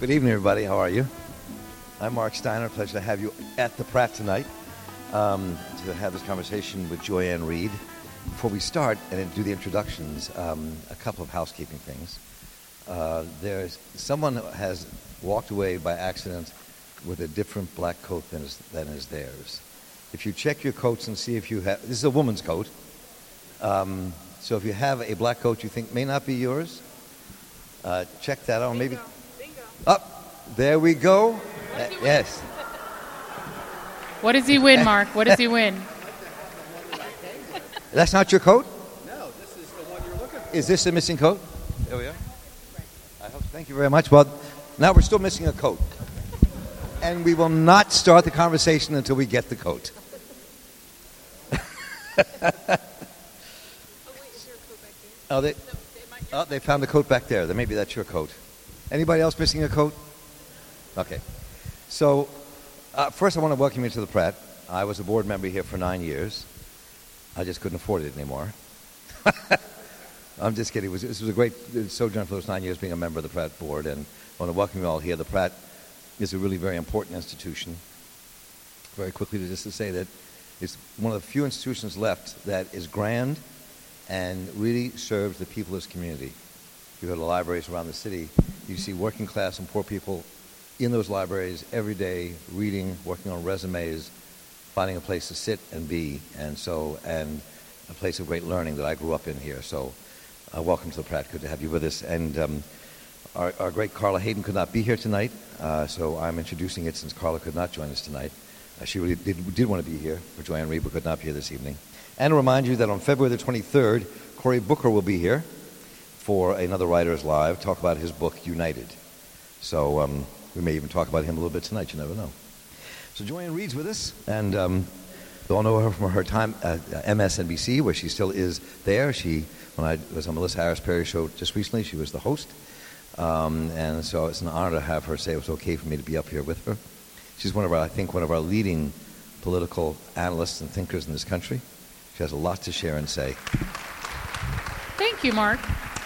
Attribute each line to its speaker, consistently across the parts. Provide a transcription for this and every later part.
Speaker 1: Good evening, everybody. How are you? I'm Mark Steiner. Pleasure to have you at the Pratt tonight um, to have this conversation with Joy-Ann Before we start and do the introductions, um, a couple of housekeeping things. Uh, there's someone has walked away by accident with a different black coat than is, than is theirs. If you check your coats and see if you have, this is a woman's coat. Um, so if you have a black coat you think may not be yours, uh, check that out. Maybe up there we go. Uh, yes.
Speaker 2: What does he win, Mark? What does he win?
Speaker 1: That's not your coat.
Speaker 3: No, this is the one you're looking for.
Speaker 1: Is this the missing coat? There we are. I hope. Thank you very much. Well, now we're still missing a coat, and we will not start the conversation until we get the coat. oh, they, oh, they found the coat back there. Then maybe that's your coat. Anybody else missing a coat? Okay. So, uh, first, I want to welcome you to the Pratt. I was a board member here for nine years. I just couldn't afford it anymore. I'm just kidding. It was, this was a great sojourn for those nine years being a member of the Pratt board, and I want to welcome you all here. The Pratt is a really very important institution. Very quickly, just to say that it's one of the few institutions left that is grand and really serves the people of this community. You go to libraries around the city, you see working class and poor people in those libraries every day, reading, working on resumes, finding a place to sit and be, and so and a place of great learning that I grew up in here. So, uh, welcome to the Pratt. Good to have you with us. And um, our, our, great Carla Hayden could not be here tonight, uh, so I'm introducing it since Carla could not join us tonight. Uh, she really did, did want to be here for Joy-Ann Reid, but could not be here this evening. And to remind you that on February the 23rd, Cory Booker will be here for another Writers Live, talk about his book, United. So um, we may even talk about him a little bit tonight, you never know. So Joy-Ann Reid's with us, and um, all know her from her time at MSNBC, where she still is there. She, when I was on Melissa Harris Perry show just recently, she was the host. Um, and so it's an honor to have her say it was okay for me to be up here with her. She's one of our, I think, one of our leading political analysts and thinkers in this country. She has a lot to share and say.
Speaker 2: Thank you, Mark.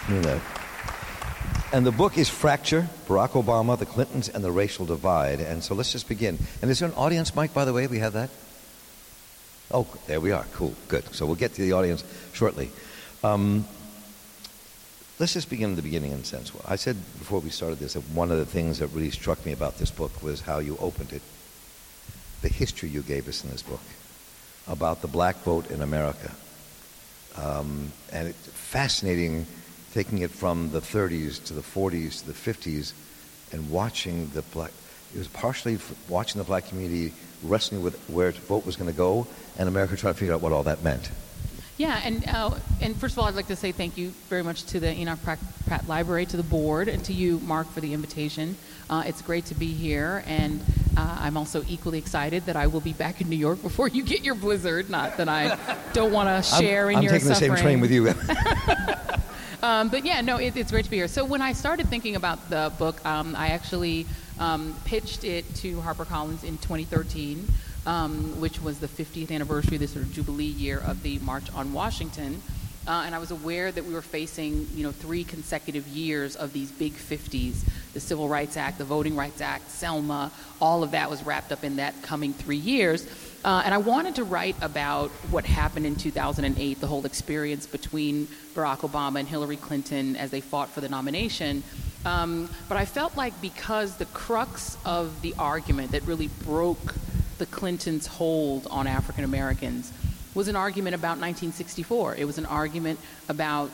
Speaker 1: You know. And the book is Fracture Barack Obama, the Clintons, and the Racial Divide. And so let's just begin. And is there an audience mic, by the way? We have that? Oh, there we are. Cool. Good. So we'll get to the audience shortly. Um, let's just begin at the beginning in a sense. I said before we started this that one of the things that really struck me about this book was how you opened it, the history you gave us in this book about the black vote in America. Um, and it's fascinating taking it from the 30s to the 40s to the 50s and watching the black, it was partially watching the black community wrestling with where its vote was going to go and America trying to figure out what all that meant.
Speaker 2: Yeah, and uh, and first of all, I'd like to say thank you very much to the Enoch Pratt, Pratt Library, to the board, and to you, Mark, for the invitation. Uh, it's great to be here, and uh, I'm also equally excited that I will be back in New York before you get your blizzard. Not that I don't want to share
Speaker 1: I'm,
Speaker 2: in
Speaker 1: I'm
Speaker 2: your
Speaker 1: taking
Speaker 2: suffering.
Speaker 1: the same train with you.
Speaker 2: um, but yeah, no, it, it's great to be here. So when I started thinking about the book, um, I actually um, pitched it to HarperCollins in 2013 um, which was the 50th anniversary, this sort of jubilee year of the March on Washington. Uh, and I was aware that we were facing, you know, three consecutive years of these big 50s: the Civil Rights Act, the Voting Rights Act, Selma. All of that was wrapped up in that coming three years. Uh, and I wanted to write about what happened in 2008, the whole experience between Barack Obama and Hillary Clinton as they fought for the nomination. Um, but I felt like because the crux of the argument that really broke the Clintons' hold on African Americans was an argument about 1964. It was an argument about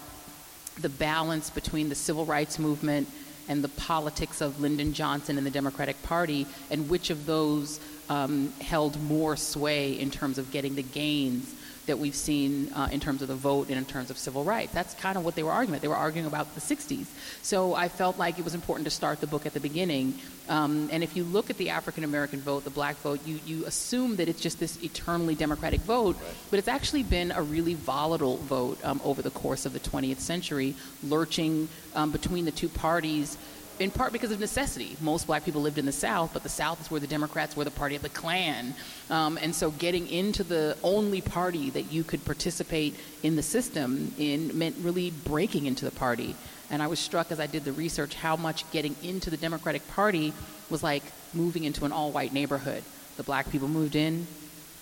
Speaker 2: the balance between the civil rights movement and the politics of Lyndon Johnson and the Democratic Party, and which of those um, held more sway in terms of getting the gains that we've seen uh, in terms of the vote and in terms of civil rights. That's kind of what they were arguing about. They were arguing about the 60s. So I felt like it was important to start the book at the beginning. Um, and if you look at the African American vote, the black vote, you, you assume that it's just this eternally democratic vote, right. but it's actually been a really volatile vote um, over the course of the 20th century, lurching um, between the two parties in part because of necessity. Most black people lived in the South, but the South is where the Democrats were the party of the Klan. Um, and so getting into the only party that you could participate in the system in meant really breaking into the party. And I was struck as I did the research how much getting into the Democratic Party was like moving into an all white neighborhood. The black people moved in,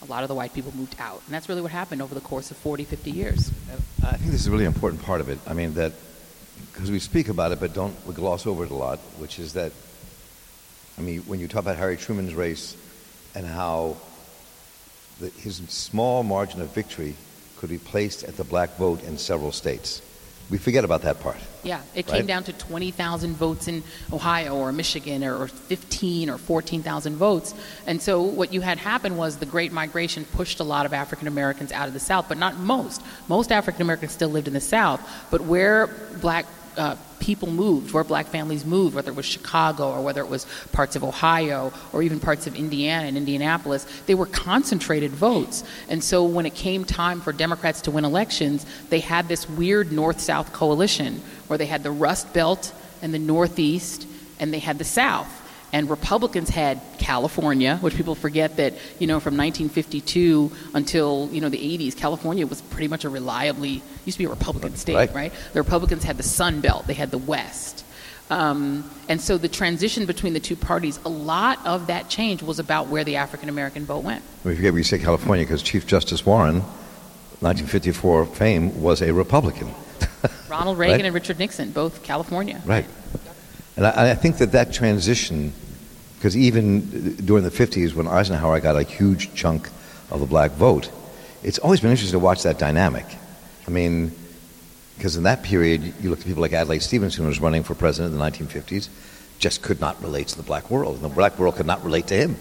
Speaker 2: a lot of the white people moved out. And that's really what happened over the course of 40, 50 years.
Speaker 1: And I think this is a really important part of it. I mean, that because we speak about it but don't we gloss over it a lot, which is that, I mean, when you talk about Harry Truman's race and how the, his small margin of victory could be placed at the black vote in several states. We forget about that part.
Speaker 2: Yeah, it
Speaker 1: Right.
Speaker 2: came down to 20,000 votes in Ohio or Michigan or 15 or 14,000 votes. And so what you had happen was the Great Migration pushed a lot of African Americans out of the South, but not most. Most African Americans still lived in the South. But where black uh, people moved, where black families moved, whether it was Chicago or whether it was parts of Ohio or even parts of Indiana and Indianapolis, they were concentrated votes. And so when it came time for Democrats to win elections, they had this weird North South coalition where they had the Rust Belt and the Northeast and they had the South. And Republicans had California, which people forget that, you know, from 1952 until, you know, the 80s, California was pretty much a reliably, used to be a Republican state,
Speaker 1: Right.
Speaker 2: right? The Republicans had the Sun Belt, they had the West. Um, and so the transition between the two parties, a lot of that change was about where the African American vote went.
Speaker 1: We forget we say California because Chief Justice Warren, 1954 fame, was a Republican.
Speaker 2: Ronald Reagan
Speaker 1: Right.
Speaker 2: and Richard Nixon, both California.
Speaker 1: Right. And I, I think that that transition, because even during the 50s when Eisenhower got a huge chunk of the black vote, it's always been interesting to watch that dynamic. I mean, because in that period, you look at people like Adlai Stevenson, who was running for president in the 1950s, just could not relate to the black world. And the black world could not relate to him.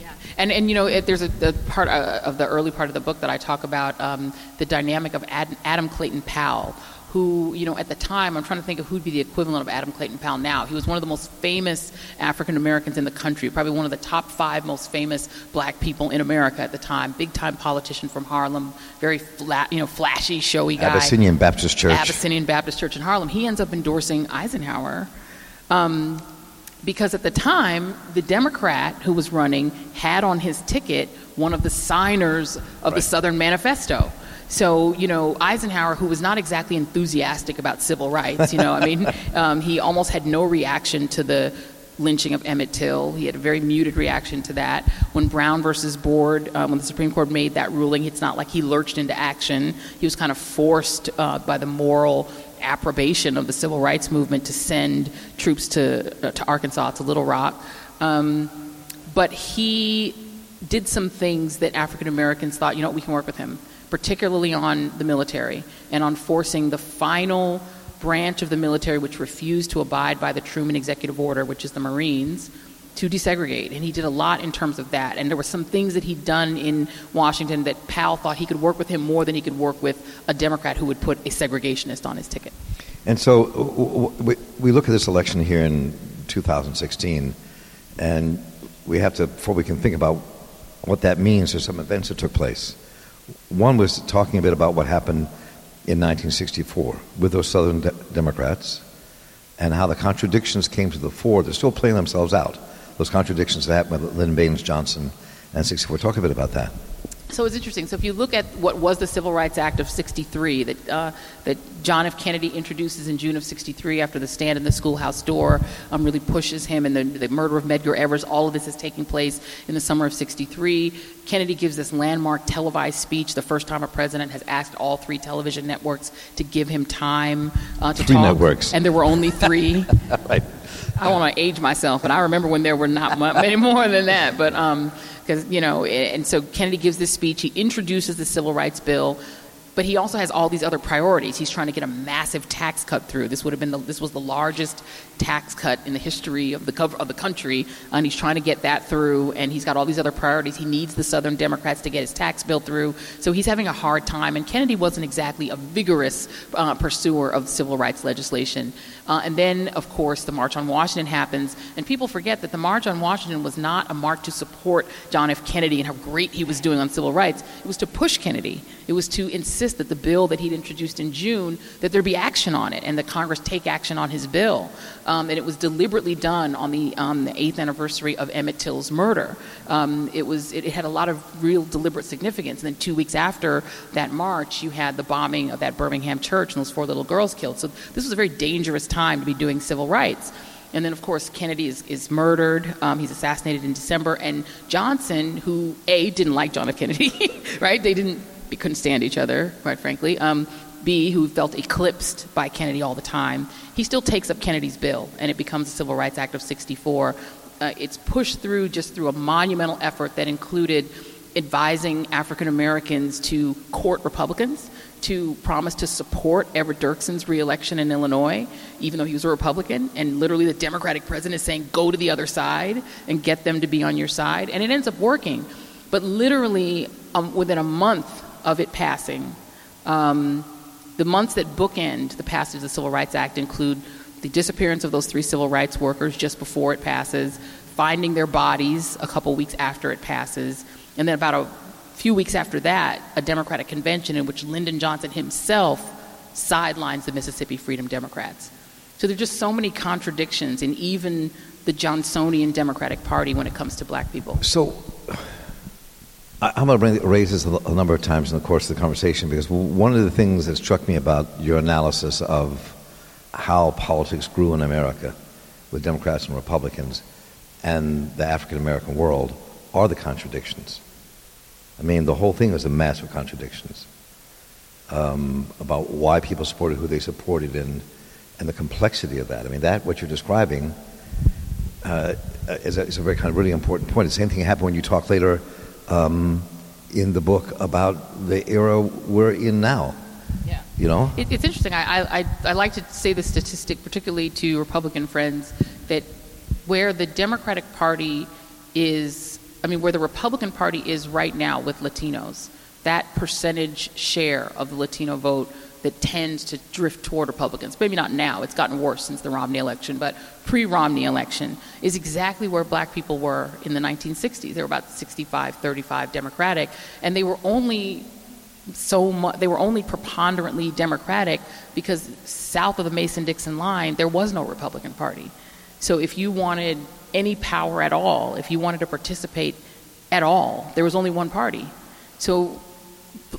Speaker 2: Yeah. And, and you know, it, there's a, a part uh, of the early part of the book that I talk about um, the dynamic of Ad, Adam Clayton Powell, who, you know, at the time, I'm trying to think of who'd be the equivalent of Adam Clayton Powell now. He was one of the most famous African Americans in the country, probably one of the top five most famous black people in America at the time. Big time politician from Harlem, very flat, you know, flashy, showy guy.
Speaker 1: Abyssinian Baptist Church.
Speaker 2: Abyssinian Baptist Church in Harlem. He ends up endorsing Eisenhower. Um, because at the time, the Democrat who was running had on his ticket one of the signers of the Southern Manifesto. So, you know, Eisenhower, who was not exactly enthusiastic about civil rights, you know, I mean, um, he almost had no reaction to the lynching of Emmett Till. He had a very muted reaction to that. When Brown versus Board, um, when the Supreme Court made that ruling, it's not like he lurched into action. He was kind of forced uh, by the moral approbation of the civil rights movement to send troops to, uh, to Arkansas, to Little Rock. Um, but he did some things that African Americans thought, you know, we can work with him, particularly on the military and on forcing the final branch of the military which refused to abide by the Truman executive order, which is the Marines, to desegregate. And he did a lot in terms of that. And there were some things that he'd done in Washington that Powell thought he could work with him more than he could work with a Democrat who would put a segregationist on his ticket.
Speaker 1: And so we look at this election here in 2016, and we have to, before we can think about what that means, there's some events that took place. One was talking a bit about what happened in 1964 with those Southern de- Democrats and how the contradictions came to the fore. They're still playing themselves out. Those contradictions that happened with Lyndon Baines Johnson and 64. Talk a bit about that.
Speaker 2: So it's interesting. So if you look at what was the Civil Rights Act of '63 that uh, that John F. Kennedy introduces in June of '63 after the stand in the schoolhouse door um, really pushes him, and the, the murder of Medgar Evers. All of this is taking place in the summer of '63. Kennedy gives this landmark televised speech, the first time a president has asked all three television networks to give him time uh, to
Speaker 1: Three
Speaker 2: talk.
Speaker 1: networks.
Speaker 2: and there were only three.
Speaker 1: Right.
Speaker 2: I don't want to age myself, but I remember when there were not many more than that. But um, because you know, and so Kennedy gives this speech. He introduces the Civil Rights Bill, but he also has all these other priorities. He's trying to get a massive tax cut through. This would have been the, this was the largest tax cut in the history of the cover of the country, and he's trying to get that through. And he's got all these other priorities. He needs the Southern Democrats to get his tax bill through. So he's having a hard time. And Kennedy wasn't exactly a vigorous uh, pursuer of civil rights legislation. Uh, and then, of course, the March on Washington happens, and people forget that the March on Washington was not a march to support John F. Kennedy and how great he was doing on civil rights. It was to push Kennedy. It was to insist that the bill that he'd introduced in June that there be action on it and that Congress take action on his bill. Um, and it was deliberately done on the, um, the eighth anniversary of Emmett Till's murder. Um, it was it, it, had a lot of real deliberate significance. And then two weeks after that march, you had the bombing of that Birmingham church and those four little girls killed. So this was a very dangerous time to be doing civil rights. And then, of course, Kennedy is, is murdered. Um, he's assassinated in December. And Johnson, who, A, didn't like John F. Kennedy, right? They didn't, they couldn't stand each other, quite frankly. Um, B, who felt eclipsed by Kennedy all the time, he still takes up Kennedy's bill, and it becomes the Civil Rights Act of 64. Uh, it's pushed through just through a monumental effort that included advising African Americans to court Republicans to promise to support Everett Dirksen's reelection in Illinois, even though he was a Republican. And literally, the Democratic president is saying, go to the other side and get them to be on your side. And it ends up working. But literally, um, within a month of it passing, um, the months that bookend the passage of the Civil Rights Act include the disappearance of those three civil rights workers just before it passes, finding their bodies a couple weeks after it passes, and then about a few weeks after that, a Democratic convention in which Lyndon Johnson himself sidelines the Mississippi Freedom Democrats. So there are just so many contradictions in even the Johnsonian Democratic Party when it comes to black people.
Speaker 1: So I'm going to raise this a number of times in the course of the conversation because one of the things that struck me about your analysis of how politics grew in America with Democrats and Republicans and the African American world are the contradictions. I mean, the whole thing is a mass of contradictions um, about why people supported who they supported and, and the complexity of that. I mean, that, what you're describing, uh, is, a, is, a, very kind of really important point. The same thing happened when you talk later um, in the book about the era we're in now.
Speaker 2: Yeah.
Speaker 1: You know?
Speaker 2: It, it's interesting. I, I, I like to say the statistic, particularly to Republican friends, that where the Democratic Party is I mean, where the Republican Party is right now with Latinos, that percentage share of the Latino vote that tends to drift toward Republicans, maybe not now, it's gotten worse since the Romney election, but pre Romney election, is exactly where black people were in the 1960s. They were about 65 35 Democratic, and they were only so much, they were only preponderantly Democratic because south of the Mason Dixon line, there was no Republican Party. So if you wanted any power at all, if you wanted to participate at all, there was only one party. So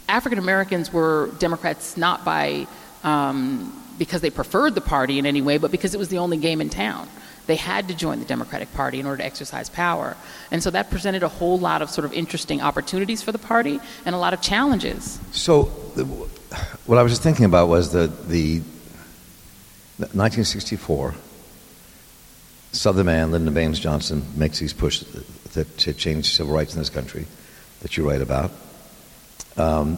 Speaker 2: African Americans were Democrats not by um, because they preferred the party in any way, but because it was the only game in town. They had to join the Democratic Party in order to exercise power. And so that presented a whole lot of sort of interesting opportunities for the party and a lot of challenges.
Speaker 1: So, what I was just thinking about was the, the 1964 Southern man, Lyndon Baines Johnson, makes these pushes to, to, change civil rights in this country that you write about. Um,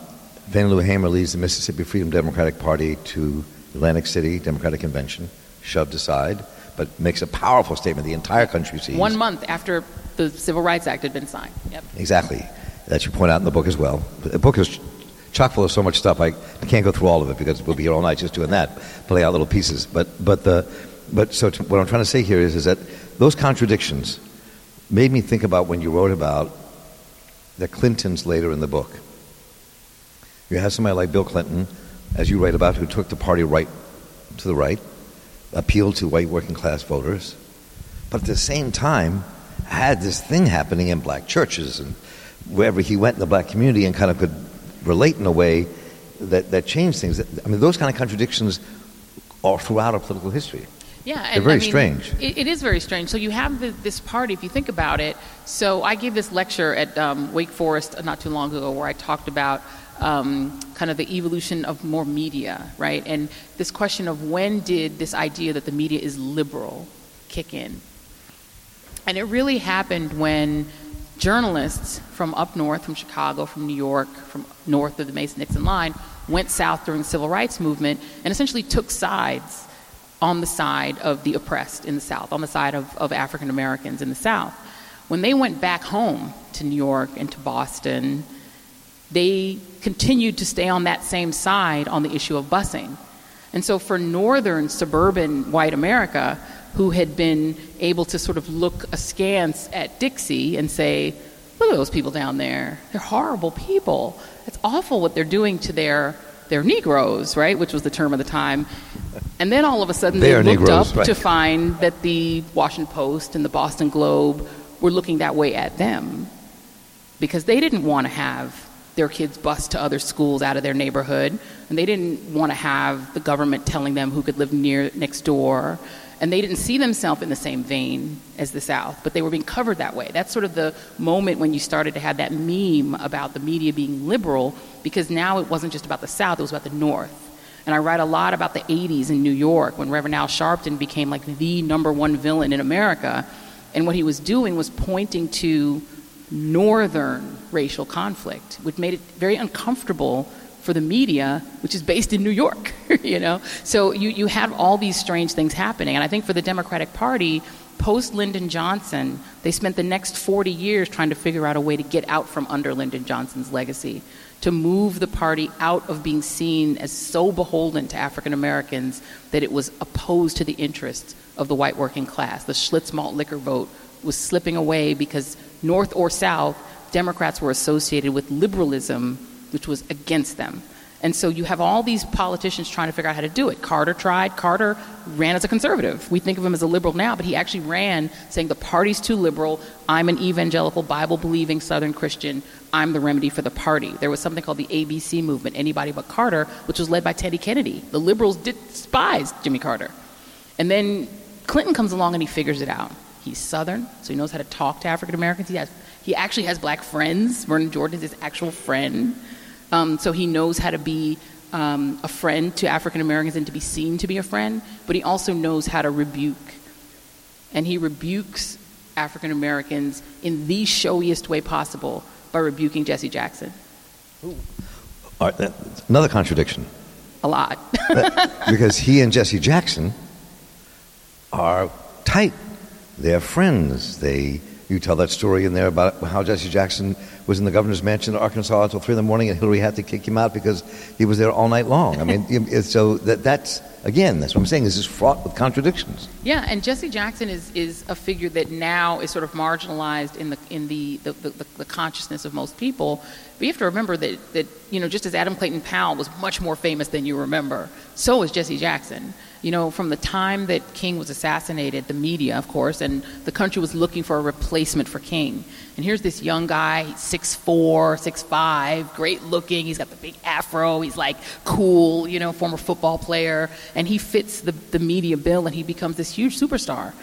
Speaker 1: Fannie Lou Hamer leads the Mississippi Freedom Democratic Party to Atlantic City Democratic Convention, shoved aside, but makes a powerful statement the entire country sees.
Speaker 2: One month after the Civil Rights Act had been signed. Yep.
Speaker 1: Exactly. That you point out in the book as well. The book is chock full of so much stuff. I, I can't go through all of it because we'll be here all night just doing that, play out little pieces. But, but the, but so to, what I'm trying to say here is, is that those contradictions made me think about when you wrote about the Clintons later in the book. You have somebody like Bill Clinton, as you write about, who took the party right to the right, appealed to white working class voters, but at the same time had this thing happening in black churches and wherever he went in the black community and kind of could relate in a way that, that changed things. I mean, those kind of contradictions are throughout our political history.
Speaker 2: Yeah,
Speaker 1: and, they're very
Speaker 2: I mean,
Speaker 1: strange.
Speaker 2: It, it is very strange. So you have the, this party, if you think about it. So I gave this lecture at um, Wake Forest not too long ago, where I talked about um, kind of the evolution of more media, right? And this question of when did this idea that the media is liberal kick in? And it really happened when journalists from up north, from Chicago, from New York, from north of the Mason Dixon line, went south during the civil rights movement and essentially took sides on the side of the oppressed in the South, on the side of, of African Americans in the South. When they went back home to New York and to Boston, they continued to stay on that same side on the issue of busing. And so for northern suburban white America, who had been able to sort of look askance at Dixie and say, look at those people down there. They're horrible people. It's awful what they're doing to their their Negroes, right? Which was the term of the time. And then all of a sudden they,
Speaker 1: They
Speaker 2: looked
Speaker 1: Negroes,
Speaker 2: up
Speaker 1: right.
Speaker 2: to find that the Washington Post and the Boston Globe were looking that way at them because they didn't want to have their kids bused to other schools out of their neighborhood, and they didn't want to have the government telling them who could live near next door, and they didn't see themselves in the same vein as the South, but they were being covered that way. That's sort of the moment when you started to have that meme about the media being liberal, because now it wasn't just about the South; it was about the North. And I write a lot about the 80s in New York when Reverend Al Sharpton became like the number one villain in America. And what he was doing was pointing to northern racial conflict, which made it very uncomfortable for the media, which is based in New York, you know? So you, you have all these strange things happening. And I think for the Democratic Party, post Lyndon Johnson, they spent the next 40 years trying to figure out a way to get out from under Lyndon Johnson's legacy, to move the party out of being seen as so beholden to African Americans that it was opposed to the interests of the white working class. The Schlitz malt liquor vote was slipping away because North or South, Democrats were associated with liberalism, which was against them. And so you have all these politicians trying to figure out how to do it. Carter tried. Carter ran as a conservative. We think of him as a liberal now, but he actually ran saying the party's too liberal. I'm an evangelical, Bible believing Southern Christian. I'm the remedy for the party. There was something called the ABC movement, Anybody But Carter, which was led by Teddy Kennedy. The liberals despised Jimmy Carter. And then Clinton comes along and he figures it out. He's Southern, so he knows how to talk to African Americans. He has he actually has black friends. Vernon Jordan is his actual friend. Um, so he knows how to be um, a friend to African Americans and to be seen to be a friend, but he also knows how to rebuke. And he rebukes African Americans in the showiest way possible by rebuking Jesse Jackson.
Speaker 1: Right, that- another contradiction.
Speaker 2: A lot.
Speaker 1: because he and Jesse Jackson are tight. They're friends. They you tell that story in there about how Jesse Jackson was in the governor's mansion in Arkansas until three in the morning, and Hillary had to kick him out because he was there all night long. I mean, so that that's again, that's what I'm saying. This is fraught with contradictions.
Speaker 2: Yeah, and Jesse Jackson is, is a figure that now is sort of marginalized in the in the, the, the, the consciousness of most people. But you have to remember that, that you know just as Adam Clayton Powell was much more famous than you remember, so was Jesse Jackson. You know, from the time that King was assassinated, the media, of course, and the country was looking for a replacement for King. And here's this young guy, 6'4", 6'5", great looking. He's got the big afro. He's like cool, you know, former football player. And he fits the, the media bill and he becomes this huge superstar.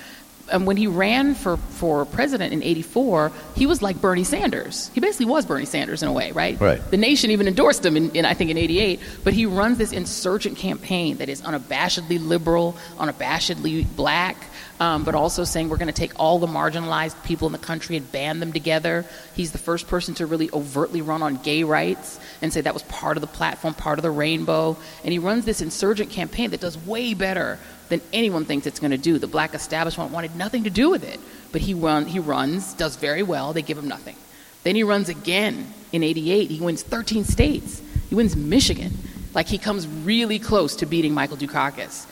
Speaker 2: And when he ran for, for president in 84, he was like Bernie Sanders. He basically was Bernie Sanders in a way, right?
Speaker 1: Right.
Speaker 2: The nation even endorsed him, in, in, I think, in 88. But he runs this insurgent campaign that is unabashedly liberal, unabashedly black, um, but also saying we're going to take all the marginalized people in the country and band them together. He's the first person to really overtly run on gay rights and say that was part of the platform, part of the rainbow. And he runs this insurgent campaign that does way better than anyone thinks it's going to do. The black establishment wanted nothing to do with it. But he, run, he runs, does very well. They give him nothing. Then he runs again in 88. He wins 13 states. He wins Michigan. Like he comes really close to beating Michael Dukakis.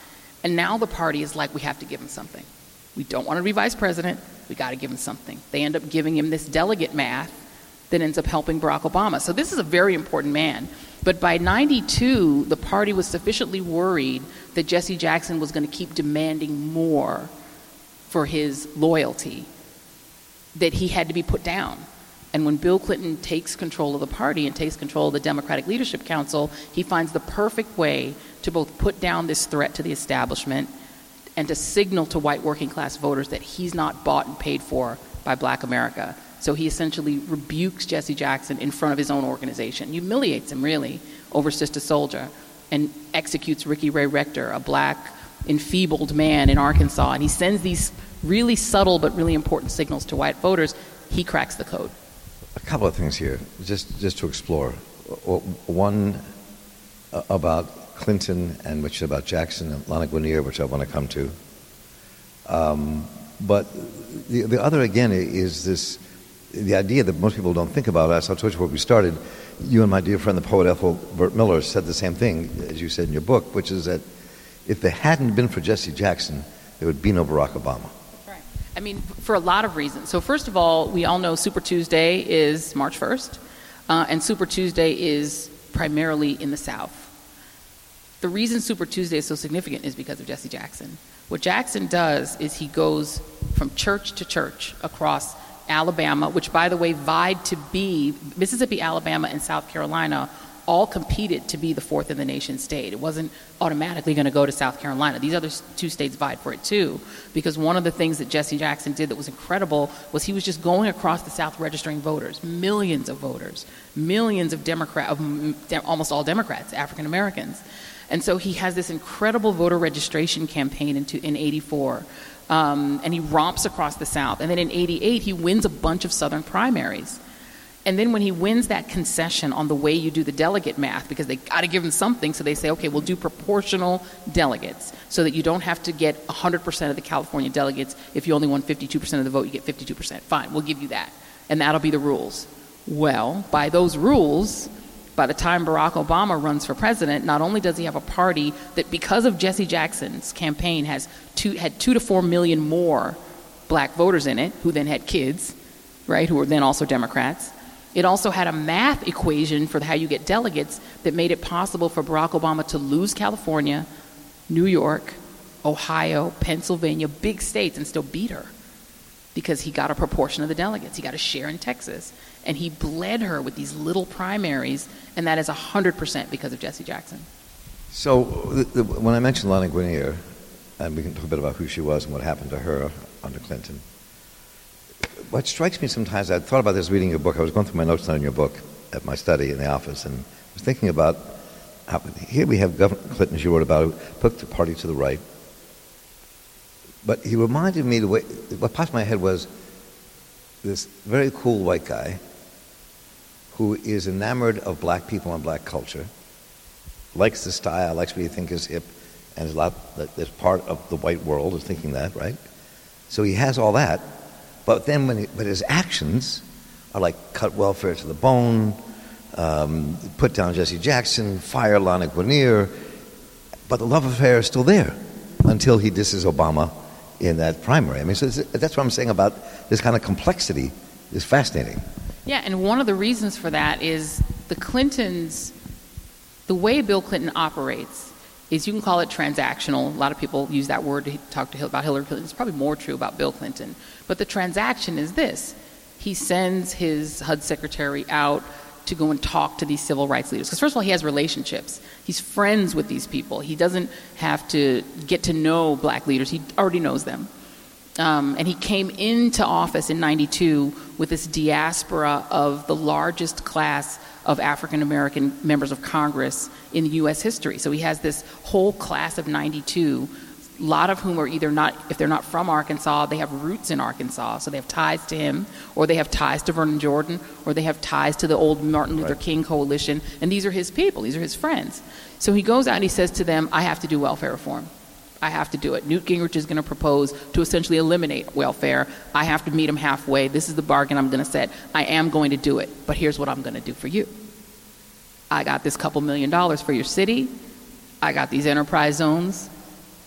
Speaker 2: And now the party is like, we have to give him something. We don't want to be vice president. We got to give him something. They end up giving him this delegate math that ends up helping Barack Obama. So this is a very important man. But by 92, the party was sufficiently worried that Jesse Jackson was going to keep demanding more for his loyalty that he had to be put down. And when Bill Clinton takes control of the party and takes control of the Democratic Leadership Council, he finds the perfect way to both put down this threat to the establishment and to signal to white working class voters that he's not bought and paid for by black America. So he essentially rebukes Jesse Jackson in front of his own organization, humiliates him really over Sister Souljah, and executes Ricky Ray Rector, a black, enfeebled man in Arkansas. And he sends these really subtle but really important signals to white voters. He cracks the code.
Speaker 1: A couple of things here, just just to explore. One uh, about Clinton, and which is about Jackson and Lani Guinier, which I want to come to. Um, but the the other again is this the idea that most people don't think about. That's which where we started. You and my dear friend, the poet Ethelbert Miller, said the same thing as you said in your book, which is that if there hadn't been for Jesse Jackson, there would be no Barack Obama.
Speaker 2: Right. I mean, for a lot of reasons. So, first of all, we all know Super Tuesday is March 1st, uh, and Super Tuesday is primarily in the South. The reason Super Tuesday is so significant is because of Jesse Jackson. What Jackson does is he goes from church to church across Alabama, which, by the way, vied to be Mississippi, Alabama, and South Carolina all competed to be the fourth in the nation state. It wasn't automatically going to go to South Carolina. These other two states vied for it too, because one of the things that Jesse Jackson did that was incredible was he was just going across the South registering voters, millions of voters, millions of Democrat, almost all Democrats, African Americans. And so he has this incredible voter registration campaign in, in 84. Um, and he romps across the South. And then in 88, he wins a bunch of Southern primaries. And then when he wins that concession on the way you do the delegate math, because they got to give him something, so they say, okay, we'll do proportional delegates so that you don't have to get 100% of the California delegates. If you only won 52% of the vote, you get 52%. Fine, we'll give you that. And that'll be the rules. Well, by those rules, by the time Barack Obama runs for president, not only does he have a party that, because of Jesse Jackson's campaign, has two, had two to four million more black voters in it, who then had kids, right, who were then also Democrats it also had a math equation for how you get delegates that made it possible for Barack Obama to lose California, New York, Ohio, Pennsylvania, big states, and still beat her because he got a proportion of the delegates. He got a share in Texas. And he bled her with these little primaries, and that is 100% because of Jesse Jackson.
Speaker 1: So, the, the, when I mentioned Lani Guinier, and we can talk a bit about who she was and what happened to her under Clinton what strikes me sometimes, I thought about this reading your book. I was going through my notes on your book at my study in the office and I was thinking about how, here we have Governor Clinton, as you wrote about, put the party to the right. But he reminded me the way, what in my head was this very cool white guy who is enamored of black people and black culture, likes the style, likes what he thinks is hip, and is lot, part of the white world is thinking that, right? So he has all that, but then, when he, but his actions are like cut welfare to the bone, um, put down Jesse Jackson, fire Lani Guinier, but the love affair is still there until he disses Obama in that primary. I mean, so that's what I'm saying about this kind of complexity is fascinating.
Speaker 2: Yeah, and one of the reasons for that is the Clintons, the way Bill Clinton operates is you can call it transactional. A lot of people use that word to talk to about Hillary Clinton. It's probably more true about Bill Clinton. But the transaction is this he sends his HUD secretary out to go and talk to these civil rights leaders. Because, first of all, he has relationships. He's friends with these people. He doesn't have to get to know black leaders, he already knows them. Um, and he came into office in 92 with this diaspora of the largest class of African American members of Congress in U.S. history. So he has this whole class of 92 a lot of whom are either not, if they're not from Arkansas, they have roots in Arkansas, so they have ties to him, or they have ties to Vernon Jordan, or they have ties to the old Martin Luther right. King coalition, and these are his people, these are his friends. So he goes out and he says to them, I have to do welfare reform. I have to do it. Newt Gingrich is going to propose to essentially eliminate welfare. I have to meet him halfway. This is the bargain I'm going to set. I am going to do it, but here's what I'm going to do for you. I got this couple million dollars for your city. I got these enterprise zones.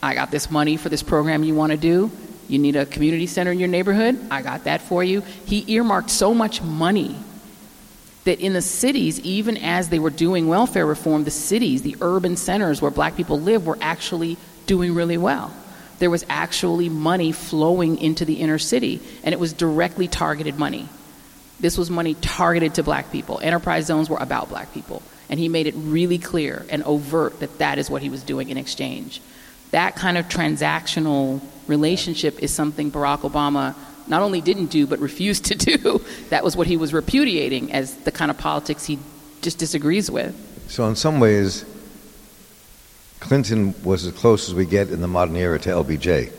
Speaker 2: I got this money for this program you want to do. You need a community center in your neighborhood? I got that for you. He earmarked so much money that in the cities, even as they were doing welfare reform, the cities, the urban centers where black people live, were actually doing really well. There was actually money flowing into the inner city, and it was directly targeted money. This was money targeted to black people. Enterprise zones were about black people. And he made it really clear and overt that that is what he was doing in exchange that kind of transactional relationship is something Barack Obama not only didn't do but refused to do. that was what he was repudiating as the kind of politics he just disagrees with.
Speaker 1: So, in some ways, Clinton was as close as we get in the modern era to LBJ.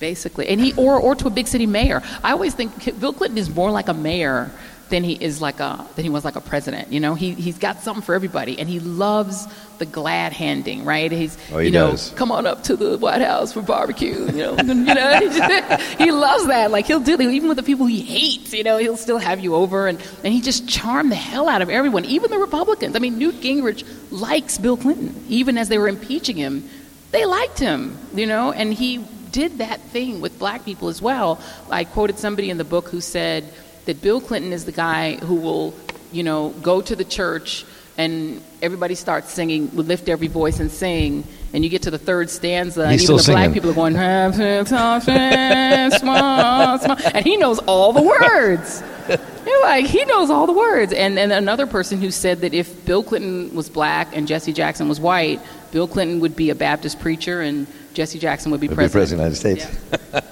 Speaker 2: Basically, and he or or to a big city mayor. I always think Bill Clinton is more like a mayor than he is like a than he was like a president. You know, he he's got something for everybody, and he loves the glad handing. Right? He's
Speaker 1: oh, he
Speaker 2: you know,
Speaker 1: does.
Speaker 2: come on up to the White House for barbecue. You know, you know, he, just, he loves that. Like he'll do that even with the people he hates. You know, he'll still have you over, and and he just charmed the hell out of everyone, even the Republicans. I mean, Newt Gingrich likes Bill Clinton, even as they were impeaching him. They liked him, you know, and he did that thing with black people as well. I quoted somebody in the book who said that Bill Clinton is the guy who will, you know, go to the church and everybody starts singing, would lift every voice and sing, and you get to the third stanza,
Speaker 1: He's
Speaker 2: and even the
Speaker 1: still
Speaker 2: black people are going, "Have to talk fast, small, small," and he knows all the words. You're like, he knows all the words. And, and another person who said that if Bill Clinton was black and Jesse Jackson was white, Bill Clinton would be a Baptist preacher and Jesse Jackson would be
Speaker 1: Would be
Speaker 2: president.
Speaker 1: president of the United States.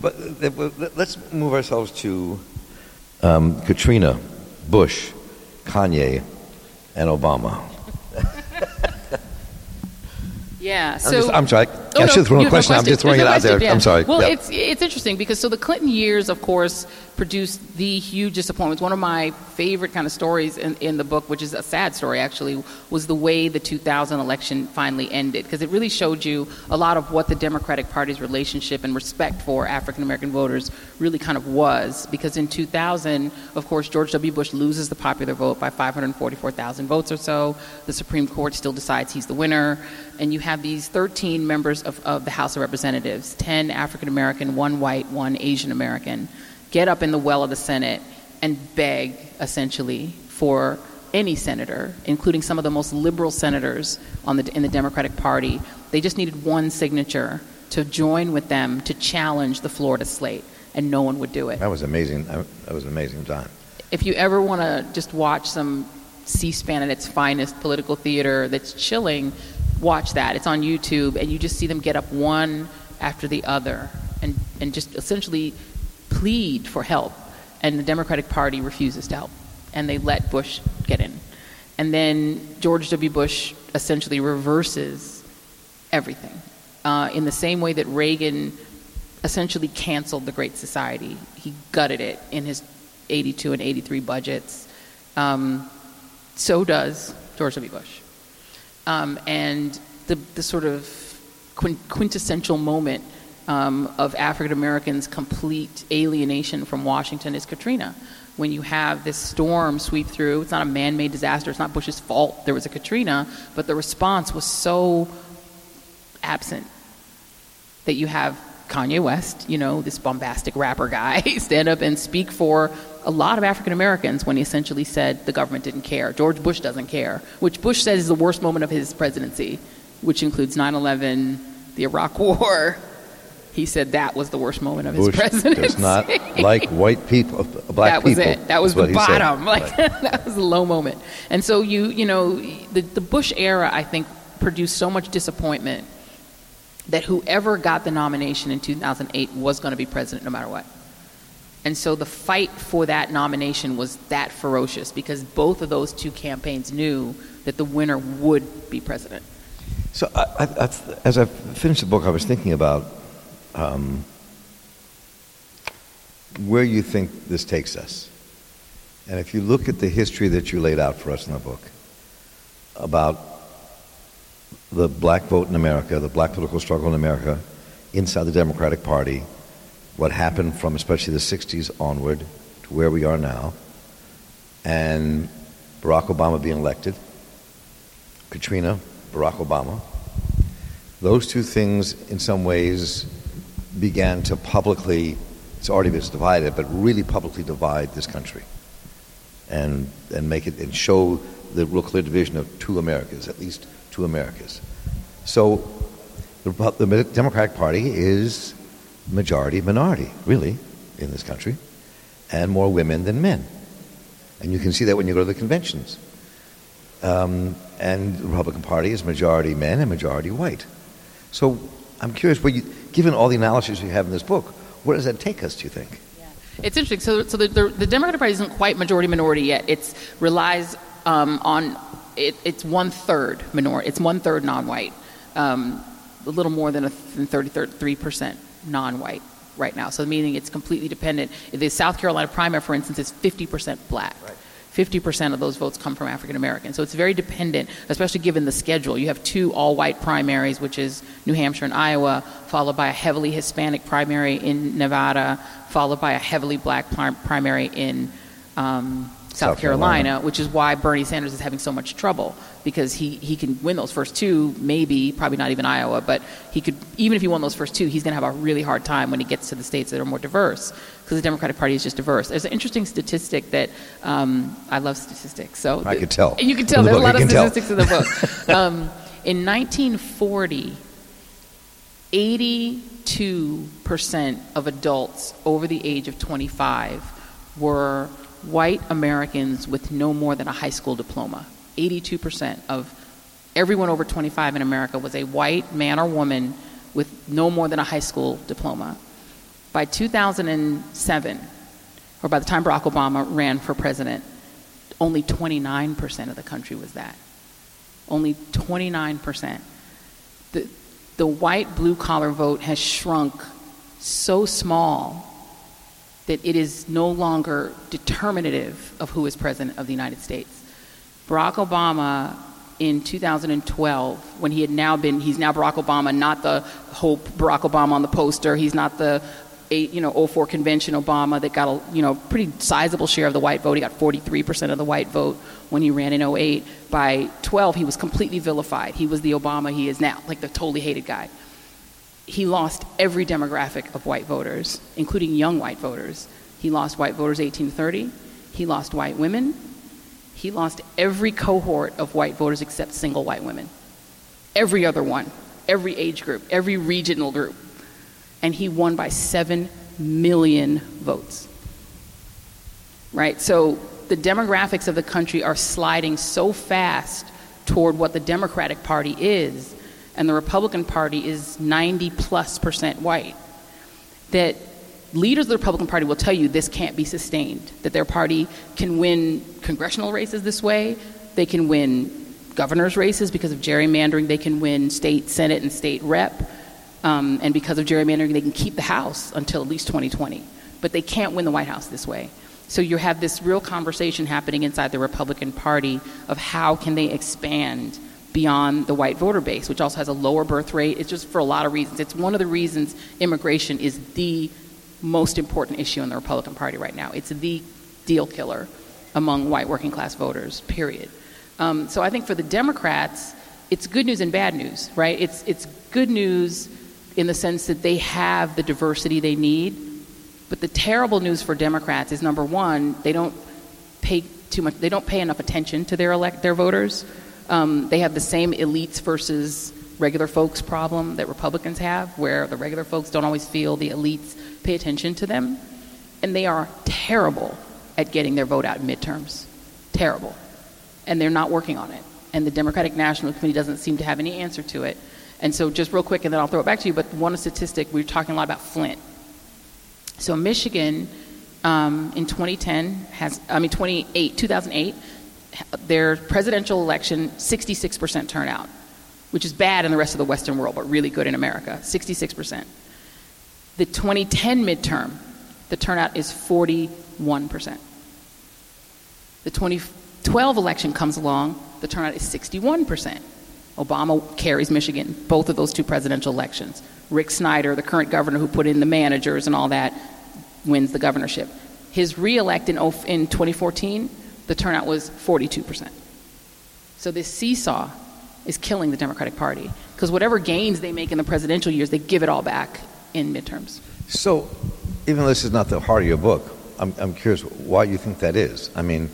Speaker 1: but uh, let's move ourselves to um, Katrina, Bush, Kanye, and Obama.
Speaker 2: Yeah.
Speaker 1: I'm,
Speaker 2: So
Speaker 1: just, I'm sorry.
Speaker 2: Oh,
Speaker 1: I
Speaker 2: no,
Speaker 1: should have thrown
Speaker 2: you
Speaker 1: a
Speaker 2: no
Speaker 1: question. I'm just
Speaker 2: question.
Speaker 1: throwing it out there.
Speaker 2: yeah.
Speaker 1: I'm sorry.
Speaker 2: Well,
Speaker 1: Yeah.
Speaker 2: it's it's interesting because so the Clinton years, of course, produced the huge disappointments. One of my favorite kind of stories in, in the book, which is a sad story actually, was the way the 2000 election finally ended because it really showed you a lot of what the Democratic Party's relationship and respect for African American voters really kind of was. Because in 2000, of course, George W. Bush loses the popular vote by 544,000 votes or so. The Supreme Court still decides he's the winner and you have these 13 members of, of the House of Representatives 10 African American, one white, one Asian American get up in the well of the Senate and beg, essentially, for any senator, including some of the most liberal senators on the, in the Democratic Party. They just needed one signature to join with them to challenge the Florida slate, and no one would do it
Speaker 1: That was amazing. That was an amazing time.
Speaker 2: if you ever want to just watch some C-SPAN at its finest political theater that's chilling, watch that. It's on YouTube, and you just see them get up one after the other and, and just essentially plead for help. And the Democratic Party refuses to help, and they let Bush get in. And then George W. Bush essentially reverses everything uh, in the same way that Reagan essentially canceled the Great Society. He gutted it in his 82 and 83 budgets. Um, so does George W. Bush. Um, and the, the sort of quintessential moment um, of African Americans' complete alienation from Washington is Katrina. When you have this storm sweep through, it's not a man made disaster, it's not Bush's fault there was a Katrina, but the response was so absent that you have Kanye West, you know, this bombastic rapper guy, stand up and speak for a lot of African Americans when he essentially said the government didn't care. George Bush doesn't care, which Bush says is the worst moment of his presidency, which includes 9 11, the Iraq War. He said that was the worst moment of his
Speaker 1: Bush
Speaker 2: presidency.
Speaker 1: does not like white people, uh, black people.
Speaker 2: that was
Speaker 1: people.
Speaker 2: it. That was the
Speaker 1: said.
Speaker 2: bottom. Like that was a low moment. And so you, you know, the, the Bush era, I think, produced so much disappointment that whoever got the nomination in 2008 was going to be president no matter what. And so the fight for that nomination was that ferocious because both of those two campaigns knew that the winner would be president.
Speaker 1: So, I, I, as I finished the book, I was thinking about um, where you think this takes us. And if you look at the history that you laid out for us in the book about the black vote in America, the black political struggle in America, inside the Democratic Party, what happened from especially the 60s onward to where we are now, and Barack Obama being elected, Katrina, Barack Obama, those two things in some ways began to publicly, it's already been divided, but really publicly divide this country and, and make it, and show the real clear division of two Americas, at least two Americas. So the, the Democratic Party is majority minority, really, in this country, and more women than men. And you can see that when you go to the conventions. Um, and the Republican Party is majority men and majority white. So I'm curious, you, given all the analysis you have in this book, where does that take us, do you think? Yeah.
Speaker 2: It's interesting. So, so the, the, the Democratic Party isn't quite majority minority yet. It relies um, on it, it's one third minority. It's one third non-white, um, a little more than a thirty-three percent non-white right now. So meaning it's completely dependent. The South Carolina primary, for instance, is fifty percent black. Fifty percent of those votes come from African Americans. So it's very dependent, especially given the schedule. You have two all-white primaries, which is New Hampshire and Iowa, followed by a heavily Hispanic primary in Nevada, followed by a heavily black pri- primary in um, South,
Speaker 1: South Carolina.
Speaker 2: which is why Bernie Sanders is having so much trouble because he, he can win those first two, maybe, probably not even Iowa, but he could, even if he won those first two, he's going to have a really hard time when he gets to the states that are more diverse because the Democratic Party is just diverse. There's an interesting statistic that um, I love statistics, so
Speaker 1: I could tell.
Speaker 2: You can tell. There's a lot of
Speaker 1: can tell.
Speaker 2: statistics in the book. um, in 1940, 82% of adults over the age of 25 were white Americans with no more than a high school diploma. 82% of everyone over 25 in America was a white man or woman with no more than a high school diploma. By 2007, or by the time Barack Obama ran for president, only 29% of the country was that. Only 29%. The, the white blue collar vote has shrunk so small that it is no longer determinative of who is president of the United States. Barack Obama in 2012, when he had now been, he's now Barack Obama, not the Hope Barack Obama on the poster. He's not the eight, you know, 04 convention Obama that got a you know pretty sizable share of the white vote. He got 43% of the white vote when he ran in 08. By 12, he was completely vilified. He was the Obama he is now, like the totally hated guy. He lost every demographic of white voters, including young white voters. He lost white voters 18 to 30. He lost white women. He lost every cohort of white voters except single white women. Every other one, every age group, every regional group and he won by 7 million votes. Right? So the demographics of the country are sliding so fast toward what the Democratic Party is, and the Republican Party is 90 plus percent white, that leaders of the Republican Party will tell you this can't be sustained, that their party can win congressional races this way, they can win governor's races because of gerrymandering, they can win state senate and state rep um, and because of gerrymandering, they can keep the House until at least 2020. But they can't win the White House this way. So you have this real conversation happening inside the Republican Party of how can they expand beyond the white voter base, which also has a lower birth rate. It's just for a lot of reasons. It's one of the reasons immigration is the most important issue in the Republican Party right now. It's the deal killer among white working class voters, period. Um, so I think for the Democrats, it's good news and bad news, right? It's, it's good news in the sense that they have the diversity they need. But the terrible news for Democrats is number one, they don't pay too much. They don't pay enough attention to their elect their voters. Um, they have the same elites versus regular folks problem that Republicans have, where the regular folks don't always feel the elites pay attention to them, and they are terrible at getting their vote out in midterms. Terrible, and they're not working on it. And the Democratic National Committee doesn't seem to have any answer to it. And so, just real quick, and then I'll throw it back to you. But one statistic, we were talking a lot about Flint. So, Michigan um, in 2010 has, I mean, 28, 2008, their presidential election, 66% turnout, which is bad in the rest of the Western world, but really good in America, 66%. The 2010 midterm, the turnout is 41%. The 2012 election comes along, the turnout is 61%. Obama carries Michigan, both of those two presidential elections. Rick Snyder, the current governor who put in the managers and all that, wins the governorship. His reelect in, oh, in 2014, the turnout was 42%. So this seesaw is killing the Democratic Party because whatever gains they make in the presidential years, they give it all back in midterms.
Speaker 1: So, even though this is not the heart of your book, I'm, I'm curious why you think that is. I mean,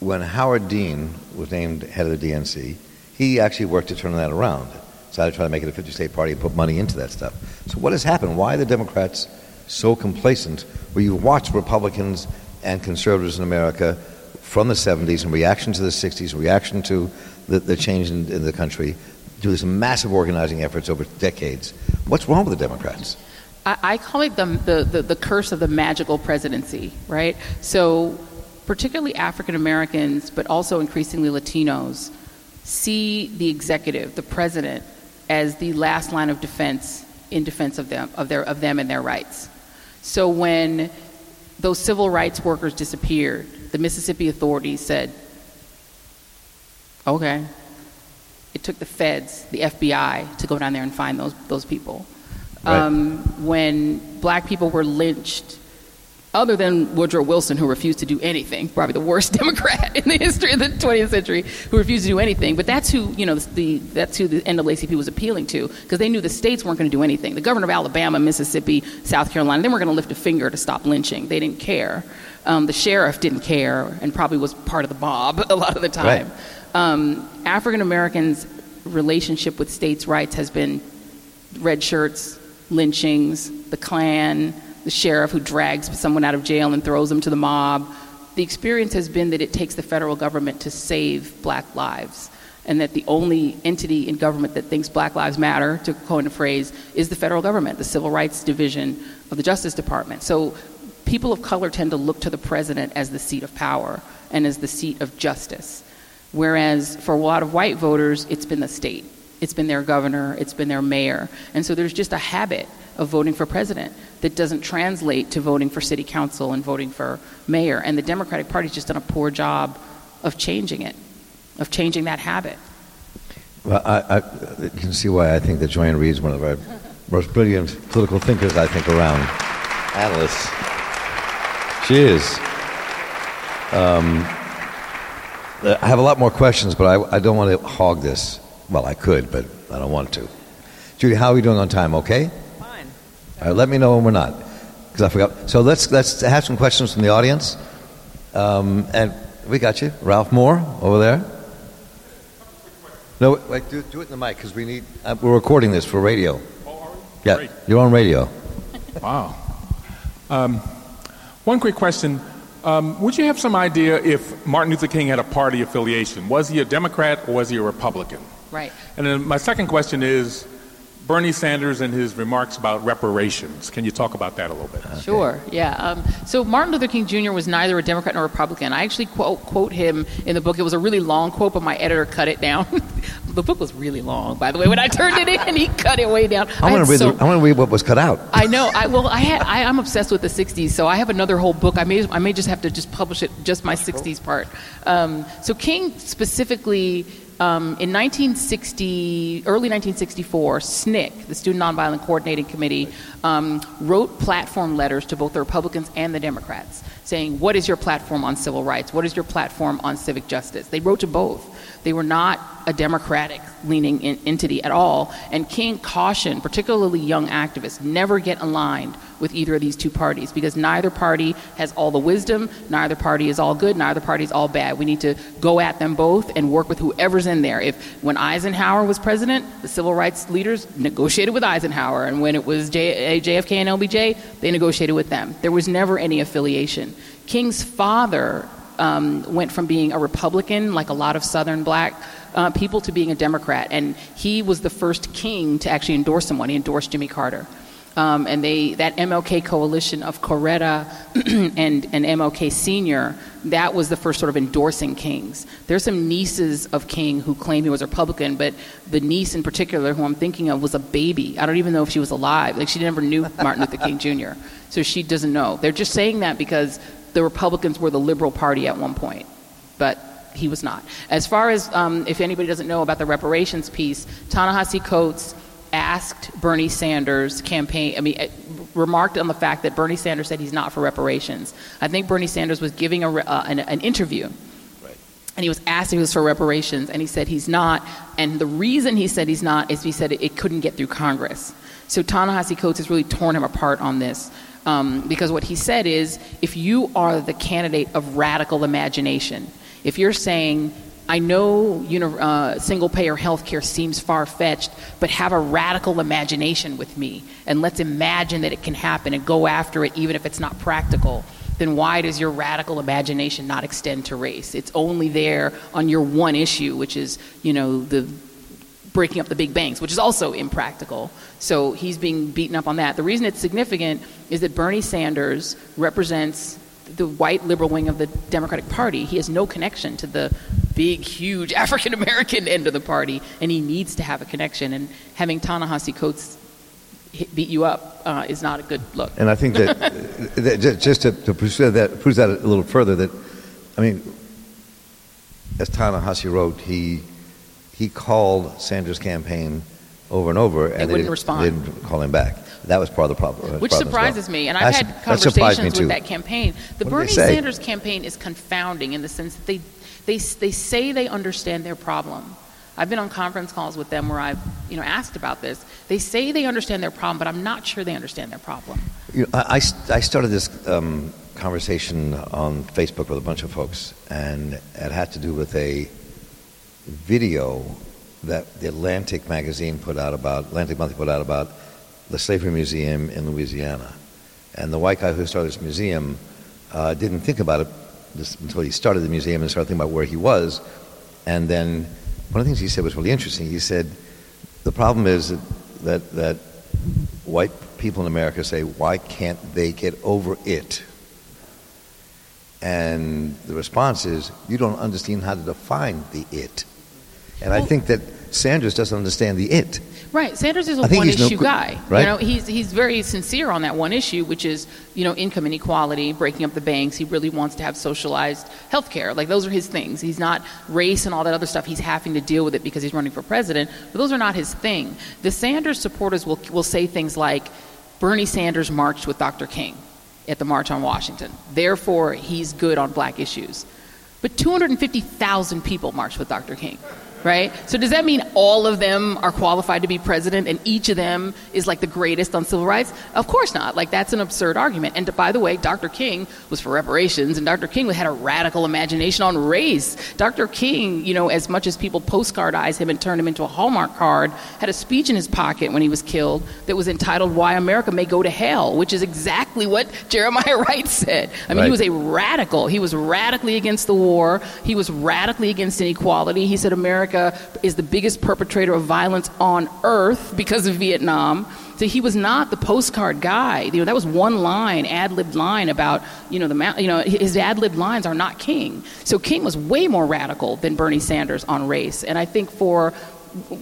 Speaker 1: when Howard Dean was named head of the DNC, he actually worked to turn that around. Decided to try to make it a 50 state party and put money into that stuff. So, what has happened? Why are the Democrats so complacent? Where you watch Republicans and conservatives in America from the 70s in reaction to the 60s, reaction to the, the change in, in the country, do this massive organizing efforts over decades. What's wrong with the Democrats?
Speaker 2: I, I call it the, the, the, the curse of the magical presidency, right? So, particularly African Americans, but also increasingly Latinos, see the executive, the president, as the last line of defense in defense of them, of, their, of them and their rights. So when those civil rights workers disappeared, the Mississippi authorities said, okay. It took the feds, the FBI, to go down there and find those, those people.
Speaker 1: Right.
Speaker 2: Um, when black people were lynched other than Woodrow Wilson, who refused to do anything, probably the worst Democrat in the history of the 20th century, who refused to do anything. But that's who, you know, the, that's who the NAACP was appealing to, because they knew the states weren't going to do anything. The governor of Alabama, Mississippi, South Carolina, they weren't going to lift a finger to stop lynching. They didn't care. Um, the sheriff didn't care, and probably was part of the mob a lot of the time.
Speaker 1: Right.
Speaker 2: Um, African Americans' relationship with states' rights has been red shirts, lynchings, the Klan, the sheriff who drags someone out of jail and throws them to the mob. The experience has been that it takes the federal government to save black lives, and that the only entity in government that thinks black lives matter, to coin a phrase, is the federal government, the Civil Rights Division of the Justice Department. So people of color tend to look to the president as the seat of power and as the seat of justice. Whereas for a lot of white voters, it's been the state. It's been their governor, it's been their mayor. And so there's just a habit of voting for president that doesn't translate to voting for city council and voting for mayor. And the Democratic Party's just done a poor job of changing it, of changing that habit.
Speaker 1: Well, I, I, you can see why I think that Joy-Ann Reid is one of our most brilliant political thinkers, I think, around. Analysts. She is. Um, I have a lot more questions, but I, I don't want to hog this. Well, I could, but I don't want to. Judy, how are we doing on time? Okay?
Speaker 4: Fine.
Speaker 1: All right, let me know when we're not, because I forgot. So let's let's have some questions from the audience. Um, and we got you, Ralph Moore over there. No, wait, do, do it in the mic because we need. Uh, we're recording this for radio. Yeah,
Speaker 5: Great.
Speaker 1: you're on radio.
Speaker 5: Wow. Um, one quick question. Um, would you have some idea if Martin Luther King had a party affiliation? Was he a Democrat or was he a Republican?
Speaker 2: Right.
Speaker 5: And then my second question is Bernie Sanders and his remarks about reparations. Can you talk about that a little bit?
Speaker 2: Sure, yeah. Um, so Martin Luther King Jr. was neither a Democrat nor a Republican. I actually quote, quote him in the book. It was a really long quote, but my editor cut it down. the book was really long, by the way. When I turned it in, he cut it way down.
Speaker 1: I want to read.
Speaker 2: so-
Speaker 1: the, I want to read what was cut out.
Speaker 2: I know. I well, I had. I, I'm obsessed with the '60s, so I have another whole book. I may. I may just have to just publish it, just my '60s part. Um, so King specifically. Um, in 1960, early 1964, SNCC, the Student Nonviolent Coordinating Committee, um, wrote platform letters to both the Republicans and the Democrats saying, What is your platform on civil rights? What is your platform on civic justice? They wrote to both. They were not a Democratic leaning in, entity at all. And King cautioned, particularly young activists, never get aligned with either of these two parties because neither party has all the wisdom, neither party is all good, neither party is all bad. We need to go at them both and work with whoever's in there. If when Eisenhower was president, the civil rights leaders negotiated with Eisenhower, and when it was J, JFK and LBJ, they negotiated with them. There was never any affiliation. King's father um, went from being a Republican, like a lot of Southern black uh, people, to being a Democrat. And he was the first king to actually endorse someone. He endorsed Jimmy Carter. Um, and they, that MLK coalition of Coretta and, and MLK Sr., that was the first sort of endorsing kings. There's some nieces of King who claim he was Republican, but the niece in particular, who I'm thinking of, was a baby. I don't even know if she was alive. Like, she never knew Martin Luther King Jr., so she doesn't know. They're just saying that because the Republicans were the liberal party at one point, but he was not. As far as um, if anybody doesn't know about the reparations piece, Ta-Nehisi Coates asked Bernie Sanders campaign. I mean, remarked on the fact that Bernie Sanders said he's not for reparations. I think Bernie Sanders was giving a, uh, an, an interview. And he was asked if he was for reparations, and he said he's not. And the reason he said he's not is he said it, it couldn't get through Congress. So Ta-Nehisi Coates has really torn him apart on this. Um, because what he said is if you are the candidate of radical imagination, if you're saying, I know uni- uh, single payer health care seems far fetched, but have a radical imagination with me, and let's imagine that it can happen and go after it even if it's not practical, then why does your radical imagination not extend to race? It's only there on your one issue, which is, you know, the breaking up the big banks, which is also impractical. So he's being beaten up on that. The reason it's significant is that Bernie Sanders represents the white liberal wing of the Democratic Party. He has no connection to the big, huge African American end of the party, and he needs to have a connection. And having Ta-Nehisi Coates hit, beat you up uh, is not a good look.
Speaker 1: And I think that, that ju- just to, to pursue that, push that a little further, that I mean, as Ta-Nehisi wrote, he he called Sanders' campaign over and over, and
Speaker 2: wouldn't
Speaker 1: didn't,
Speaker 2: respond.
Speaker 1: they didn't call him back. That was part of the problem.
Speaker 2: Which
Speaker 1: as well.
Speaker 2: surprises me. And I've had conversations with that campaign. The
Speaker 1: What
Speaker 2: Bernie? Sanders campaign is confounding in the sense that they, they, they say they understand their problem. I've been on conference calls with them where I've you know, asked about this. They say they understand their problem, but I'm not sure they understand their problem.
Speaker 1: You know, I, I I started this um, conversation on Facebook with a bunch of folks, and it had to do with a video that the Atlantic magazine put out about, Atlantic Monthly put out about the Slavery Museum in Louisiana. And the white guy who started this museum uh, didn't think about it this, until he started the museum and started thinking about where he was. And then one of the things he said was really interesting. He said, the problem is that, that, that white people in America say, why can't they get over it? And the response is, you don't understand how to define the it. And I think that Sanders doesn't understand the it.
Speaker 2: Right. Sanders is a one
Speaker 1: he's no
Speaker 2: issue guy.
Speaker 1: right?
Speaker 2: You know, he's he's very sincere on that one issue, which is, you know, income inequality, breaking up the banks. He really wants to have socialized health care. Like those are his things. He's not race and all that other stuff. He's having to deal with it because he's running for president. But those are not his thing. The Sanders supporters will will say things like Bernie Sanders marched with Dr. King at the March on Washington. Therefore, he's good on black issues. But 250,000 people marched with Dr. King, right? So does that mean all of them are qualified to be president and each of them is like the greatest on civil rights? Of course not. Like that's an absurd argument. And by the way, Dr. King was for reparations and Dr. King had a radical imagination on race. Dr. King, you know, as much as people postcardize him and turn him into a Hallmark card, had a speech in his pocket when he was killed that was entitled Why America May Go to Hell, which is exactly what Jeremiah Wright said. I mean,
Speaker 1: Right.
Speaker 2: he was a radical. He was radically against the war. He was radically against inequality. He said America is the biggest perpetrator of violence on earth because of Vietnam. So he was not the postcard guy. You know, that was one line, ad-libbed line about, you know, the you know, his ad-libbed lines are not King. So King was way more radical than Bernie Sanders on race. And I think for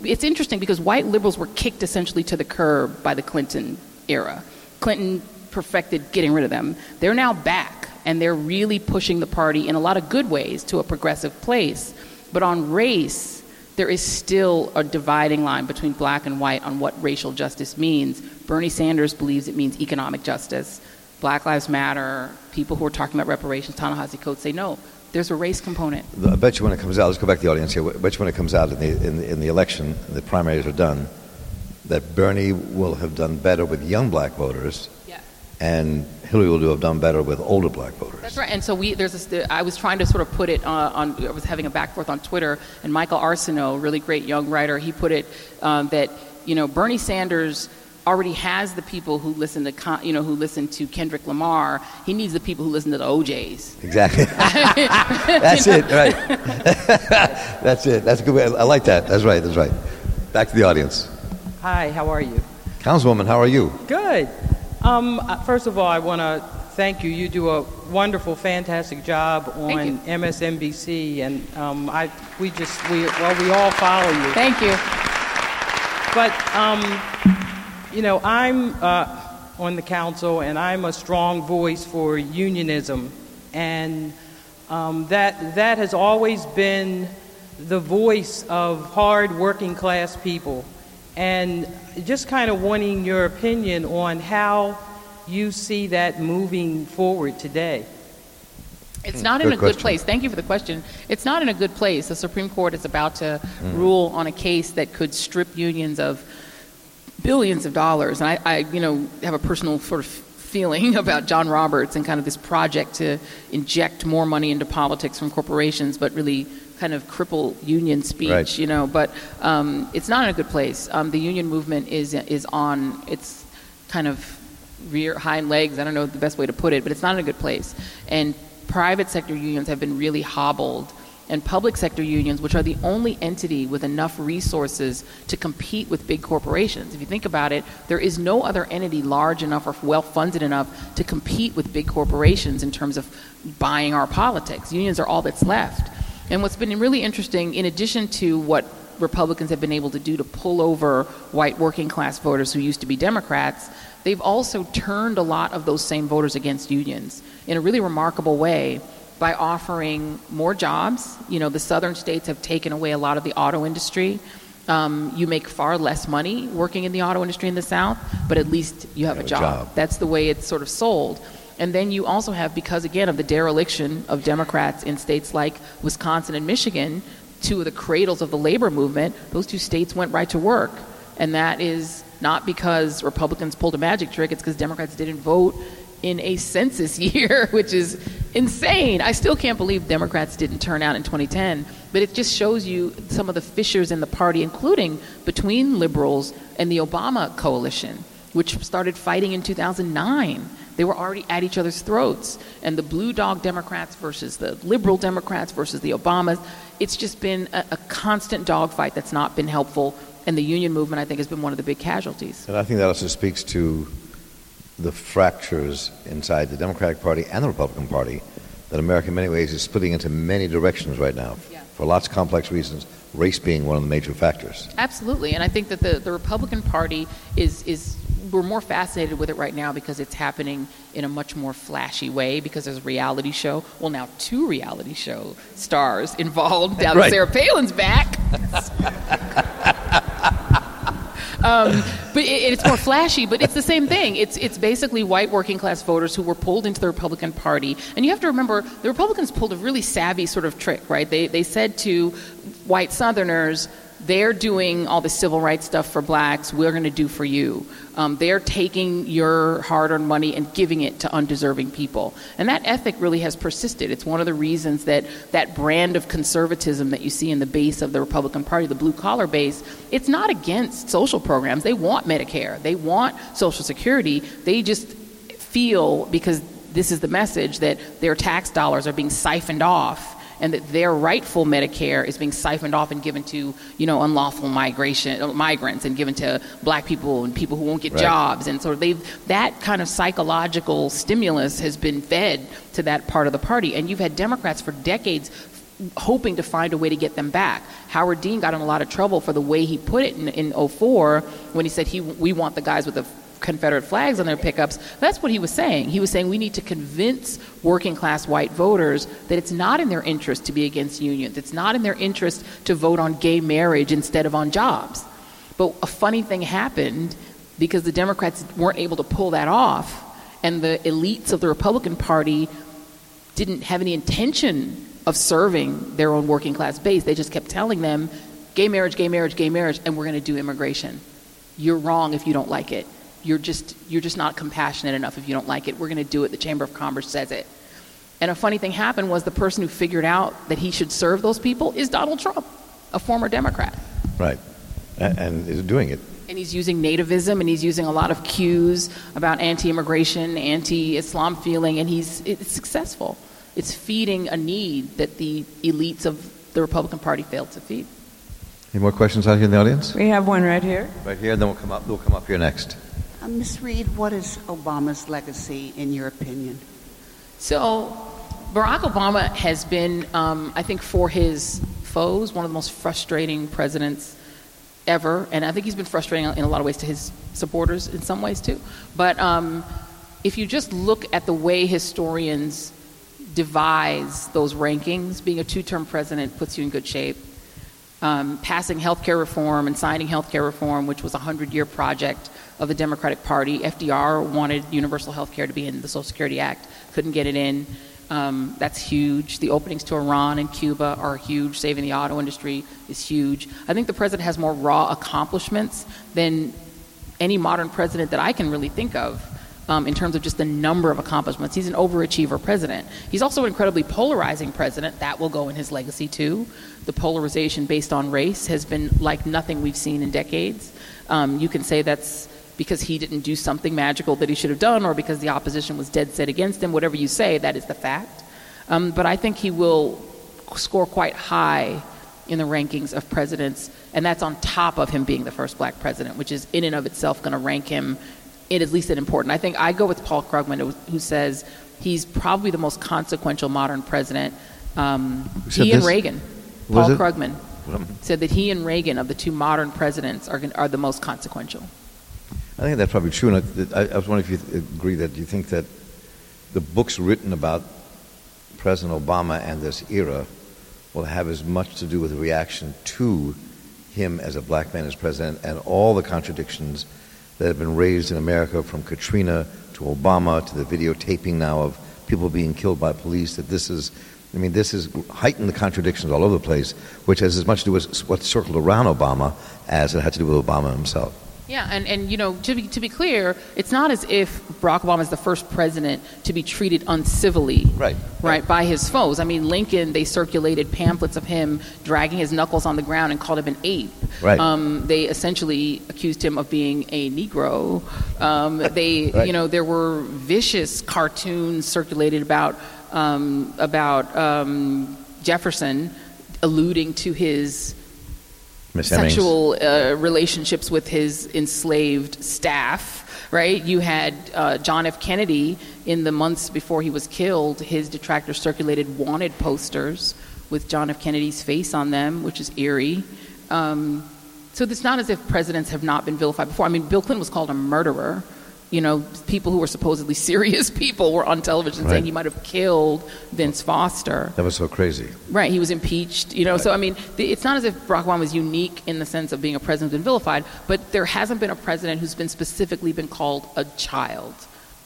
Speaker 2: it's interesting because white liberals were kicked essentially to the curb by the Clinton era. Clinton perfected getting rid of them. They're now back, and they're really pushing the party in a lot of good ways to a progressive place. But on race, there is still a dividing line between black and white on what racial justice means. Bernie Sanders believes it means economic justice. Black Lives Matter, people who are talking about reparations, Ta-Nehisi Coates say no, there's a race component.
Speaker 1: I bet you when it comes out, let's go back to the audience here. I bet you when it comes out in the, in, the- in the election, the primaries are done, that Bernie will have done better with young black voters
Speaker 2: Yeah.
Speaker 1: and Hillary will do have done better with older black voters.
Speaker 2: That's right. And so we there's this, I was trying to sort of put it uh, on. I was having a back and forth on Twitter, and Michael Arceneaux, really great young writer, he put it um, that you know Bernie Sanders already has the people who listen to Con- you know who listen to Kendrick Lamar. He needs the people who listen to the O'Jays.
Speaker 1: Exactly. That's it, right. That's it. That's a good way. I like that. That's right. That's right. Back to the audience.
Speaker 4: Hi, how are you?
Speaker 1: Councilwoman, how are you?
Speaker 4: Good. Um, uh, first of all, I want to thank you. You do a wonderful, fantastic job on. MSNBC, and um, I we just we well we all follow you.
Speaker 2: Thank you.
Speaker 4: But um, you know, I'm uh, on the council, and I'm a strong voice for unionism, and um, that that has always been the voice of hard working class people, and just kind of wanting your opinion on how you see that moving forward today.
Speaker 2: It's not in
Speaker 1: Good
Speaker 2: a good place. Thank you for the question. It's not in a good place. The Supreme Court is about to
Speaker 1: Mm.
Speaker 2: rule on a case that could strip unions of billions of dollars. And I, I, you know, have a personal sort of feeling about John Roberts and kind of this project to inject more money into politics from corporations, but really kind of cripple union speech.
Speaker 1: Right.
Speaker 2: You know, but um, it's not in a good place. Um, the union movement is is on its kind of rear hind legs. I don't know the best way to put it, but it's not in a good place. And private sector unions have been really hobbled. And public sector unions, which are the only entity with enough resources to compete with big corporations. If you think about it, there is no other entity large enough or well funded enough to compete with big corporations in terms of buying our politics. Unions are all that's left. And what's been really interesting, in addition to what Republicans have been able to do to pull over white working class voters who used to be Democrats, they've also turned a lot of those same voters against unions in a really remarkable way by offering more jobs. You know, the southern states have taken away a lot of the auto industry. Um, you make far less money working in the auto industry in the South, but at least you have,
Speaker 1: Have
Speaker 2: a
Speaker 1: a
Speaker 2: job.
Speaker 1: job.
Speaker 2: That's the way it's sort of sold. And then you also have, because again of the dereliction of Democrats in states like Wisconsin and Michigan, two of the cradles of the labor movement, those two states went right to work. And that is not because Republicans pulled a magic trick, it's because Democrats didn't vote in a census year, which is insane. I still can't believe Democrats didn't turn out in 2010, but it just shows you some of the fissures in the party, including between liberals and the Obama coalition, which started fighting in 2009. They were already at each other's throats. And the blue dog Democrats versus the liberal Democrats versus the Obamas, it's just been a, a constant dogfight that's not been helpful. And the union movement, I think, has been one of the big casualties.
Speaker 1: And I think that also speaks to the fractures inside the Democratic Party and the Republican Party that America, in many ways, is splitting into many directions right now
Speaker 2: Yeah.
Speaker 1: for lots of complex reasons, race being one of the major factors.
Speaker 2: Absolutely, and I think that the, the Republican Party is is we're more fascinated with it right now because it's happening in a much more flashy way because there's a reality show. Well, now two reality show stars involved. Now
Speaker 1: Right.
Speaker 2: Sarah Palin's back. Um, but it, it's more flashy, but it's the same thing. It's it's basically white working class voters who were pulled into the Republican Party, and you have to remember the Republicans pulled a really savvy sort of trick, right? They they said to white Southerners. They're doing all the civil rights stuff for blacks. We're going to do for you. Um, they're taking your hard-earned money and giving it to undeserving people, and that ethic really has persisted. It's one of the reasons that that brand of conservatism that you see in the base of the Republican Party, the blue-collar base, it's not against social programs. They want Medicare. They want Social Security. They just feel because this is the message that their tax dollars are being siphoned off and that their rightful Medicare is being siphoned off and given to, you know, unlawful migration uh, migrants and given to black people and people who won't get
Speaker 1: Right.
Speaker 2: jobs. And so they've that kind of psychological stimulus has been fed to that part of the party. And you've had Democrats for decades hoping to find a way to get them back. Howard Dean got in a lot of trouble for the way he put it in, in 04 when he said he we want the guys with the Confederate flags on their pickups. That's what he was saying. He was saying we need to convince working class white voters that it's not in their interest to be against unions. It's not in their interest to vote on gay marriage instead of on jobs. But a funny thing happened because the Democrats weren't able to pull that off, and the elites of the Republican Party didn't have any intention of serving their own working class base. They just kept telling them, gay marriage, gay marriage, gay marriage, and we're going to do immigration. You're wrong if you don't like it. You're just, you're just not compassionate enough if you don't like it. We're going to do it. The Chamber of Commerce says it. And a funny thing happened was the person who figured out that he should serve those people is Donald Trump, a former Democrat.
Speaker 1: Right. And, and is doing it.
Speaker 2: And he's using nativism and he's using a lot of cues about anti immigration, anti Islam feeling, and he's it's successful. It's feeding a need that the elites of the Republican Party failed to feed.
Speaker 1: Any more questions out here in the audience?
Speaker 4: We have one right here.
Speaker 1: Right here, and then we'll come up. We'll come up here next.
Speaker 6: Uh, Ms. Reid, what is Obama's legacy, in your opinion?
Speaker 2: So, Barack Obama has been, um, I think, for his foes, one of the most frustrating presidents ever. And I think he's been frustrating in a lot of ways to his supporters in some ways too. But um, if you just look at the way historians devise those rankings, being a two term president puts you in good shape. Um, passing health care reform and signing health care reform, which was a 100 year project of the Democratic Party. FDR wanted universal health care to be in the Social Security Act, couldn't get it in. Um, that's huge. The openings to Iran and Cuba are huge. Saving the auto industry is huge. I think the president has more raw accomplishments than any modern president that I can really think of um, in terms of just the number of accomplishments. He's an overachiever president. He's also an incredibly polarizing president. That will go in his legacy too. The polarization based on race has been like nothing we've seen in decades. Um, you can say that's because he didn't do something magical that he should have done, or because the opposition was dead set against him. Whatever you say, that is the fact. Um, but I think he will score quite high in the rankings of presidents, and that's on top of him being the first black president, which is in and of itself going to rank him in at least an important. I think I go with Paul Krugman, who- says he's probably the most consequential modern president. Um, he and? Reagan. Paul? Krugman said that he and Reagan, of the two modern presidents, are, are the most consequential.
Speaker 1: I think that's probably true. And I, I was wondering if you agree that you think that the books written about President Obama and this era will have as much to do with the reaction to him as a black man as president and all the contradictions that have been raised in America from Katrina to Obama to the videotaping now of people being killed by police, that this is, I mean, this has heightened the contradictions all over the place, which has as much to do with what circled around Obama as it had to do with Obama himself.
Speaker 2: Yeah, and, and you know, to be, to be clear, it's not as if Barack Obama is the first president to be treated uncivilly,
Speaker 1: Right.
Speaker 2: right, by his foes. I mean, Lincoln, they circulated pamphlets of him dragging his knuckles on the ground and called him an ape.
Speaker 1: Right.
Speaker 2: Um, they essentially accused him of being a Negro. Um, they,
Speaker 1: Right.
Speaker 2: you know, there were vicious cartoons circulated about um, about um, Jefferson, alluding to his
Speaker 1: Hemmings.
Speaker 2: sexual uh, relationships with his enslaved staff, right? You had uh, John F. Kennedy in the months before he was killed, his detractors circulated wanted posters with John F. Kennedy's face on them, which is eerie. Um, so it's not as if presidents have not been vilified before. I mean, Bill Clinton was called a murderer. You know, people who were supposedly serious people were on television
Speaker 1: Right.
Speaker 2: saying he might have killed Vince Foster.
Speaker 1: That was so crazy.
Speaker 2: Right, he was impeached. You know, so I mean, the, it's not as if Barack Obama was unique in the sense of being a president and vilified, but there hasn't been a president who's been specifically been called a child,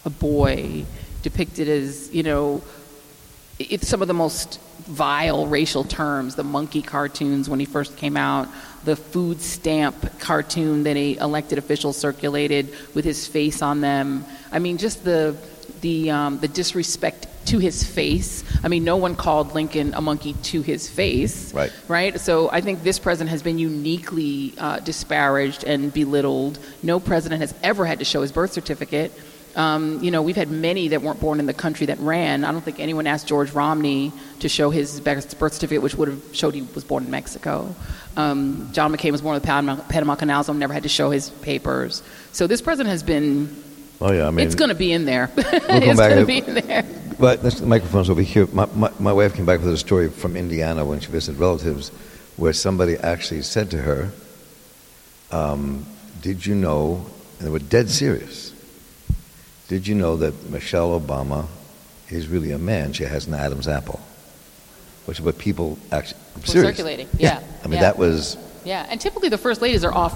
Speaker 2: a boy, depicted as you know, it's some of the most vile racial terms. The monkey cartoons when he first came out, the food stamp cartoon that a elected official circulated with his face on them. I mean, just the the um, the disrespect to his face. I mean, no one called Lincoln a monkey to his face.
Speaker 1: Right.
Speaker 2: Right. So I think this president has been uniquely uh, disparaged and belittled. No president has ever had to show his birth certificate. Um, you know, we've had many that weren't born in the country that ran. I don't think anyone asked George Romney to show his birth certificate, which would have showed he was born in Mexico. Um, John McCain was born in the Panama, Panama Canal Zone, never had to show his papers. So this president has been.
Speaker 1: Oh, yeah, I mean.
Speaker 2: it's going to be in there.
Speaker 1: come
Speaker 2: it's going to be in there.
Speaker 1: But the microphone's over here. My, my, my wife came back with a story from Indiana when she visited relatives where somebody actually said to her, um, Did you know, and they were dead serious, did you know that Michelle Obama is really a man? She has an Adam's apple. Which is what people actually.
Speaker 2: Circulating, yeah,
Speaker 1: I mean,
Speaker 2: yeah.
Speaker 1: that was.
Speaker 2: Yeah, and typically the first ladies are off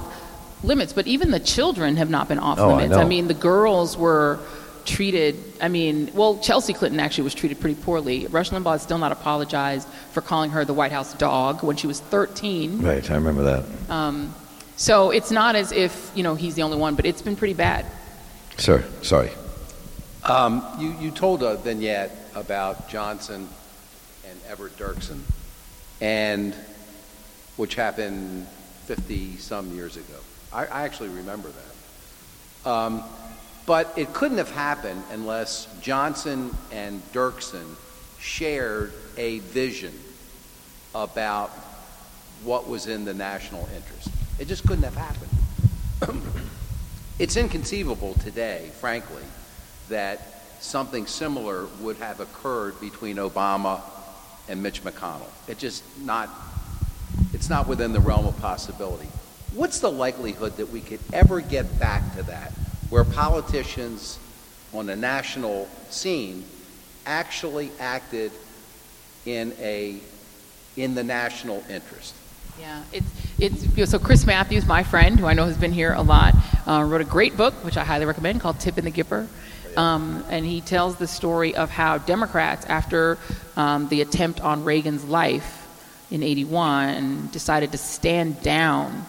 Speaker 2: limits, but even the children have not been off
Speaker 1: Oh, I
Speaker 2: limits.
Speaker 1: know.
Speaker 2: mean, the girls were treated. I mean, well, Chelsea Clinton actually was treated pretty poorly. Rush Limbaugh has still not apologized for calling her the White House dog when she was 13.
Speaker 1: Right, I remember that.
Speaker 2: Um, So it's not as if you know he's the only one, but it's been pretty bad.
Speaker 1: Sir, sorry.
Speaker 3: Um, you, you told a vignette about Johnson and Everett Dirksen, and which happened 50 some years ago. I, I actually remember that. Um, but it couldn't have happened unless Johnson and Dirksen shared a vision about what was in the national interest. It just couldn't have happened. It's inconceivable today, frankly, that something similar would have occurred between Obama and Mitch McConnell. It just not it's not within the realm of possibility. What's the likelihood that we could ever get back to that where politicians on the national scene actually acted in a in the national interest?
Speaker 2: Yeah, it's it's so Chris Matthews, my friend, who I know has been here a lot, uh, wrote a great book which I highly recommend called Tip and the Gipper, um, and he tells the story of how Democrats, after um, the attempt on Reagan's life in '81, decided to stand down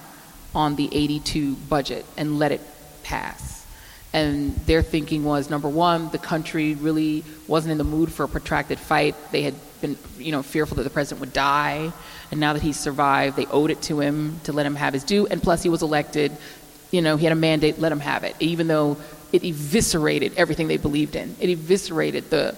Speaker 2: on the '82 budget and let it pass. And their thinking was number one, the country really wasn't in the mood for a protracted fight. They had been, you know, fearful that the president would die, and now that he's survived, they owed it to him to let him have his due. And plus, he was elected. You know, he had a mandate. Let him have it, even though it eviscerated everything they believed in. It eviscerated the.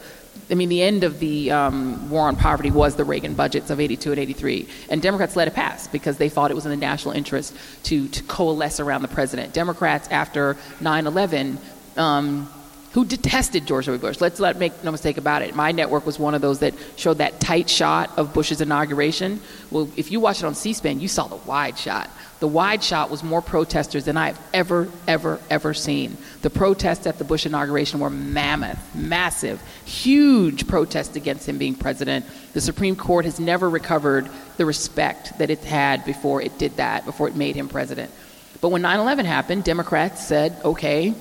Speaker 2: I mean, the end of the um, war on poverty was the Reagan budgets of 82 and 83. And Democrats let it pass because they thought it was in the national interest to, to coalesce around the president. Democrats, after 9 11, um, who detested George W. Bush. Let's not make no mistake about it. My network was one of those that showed that tight shot of Bush's inauguration. Well, if you watch it on C-SPAN, you saw the wide shot. The wide shot was more protesters than I've ever, ever, ever seen. The protests at the Bush inauguration were mammoth, massive, huge protests against him being president. The Supreme Court has never recovered the respect that it had before it did that, before it made him president. But when 9 11 happened, Democrats said, okay,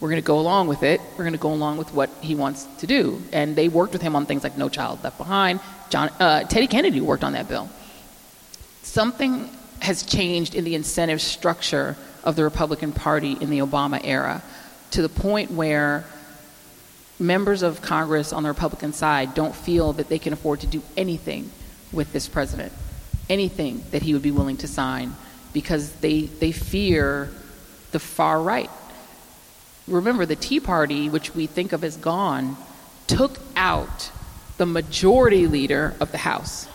Speaker 2: we're going to go along with it. We're going to go along with what he wants to do. And they worked with him on things like No Child Left Behind. John, uh, Teddy Kennedy worked on that bill. Something has changed in the incentive structure of the Republican Party in the Obama era to the point where members of Congress on the Republican side don't feel that they can afford to do anything with this president, anything that he would be willing to sign, because they, they fear the far right remember the Tea Party, which we think of as gone, took out the majority leader of the House,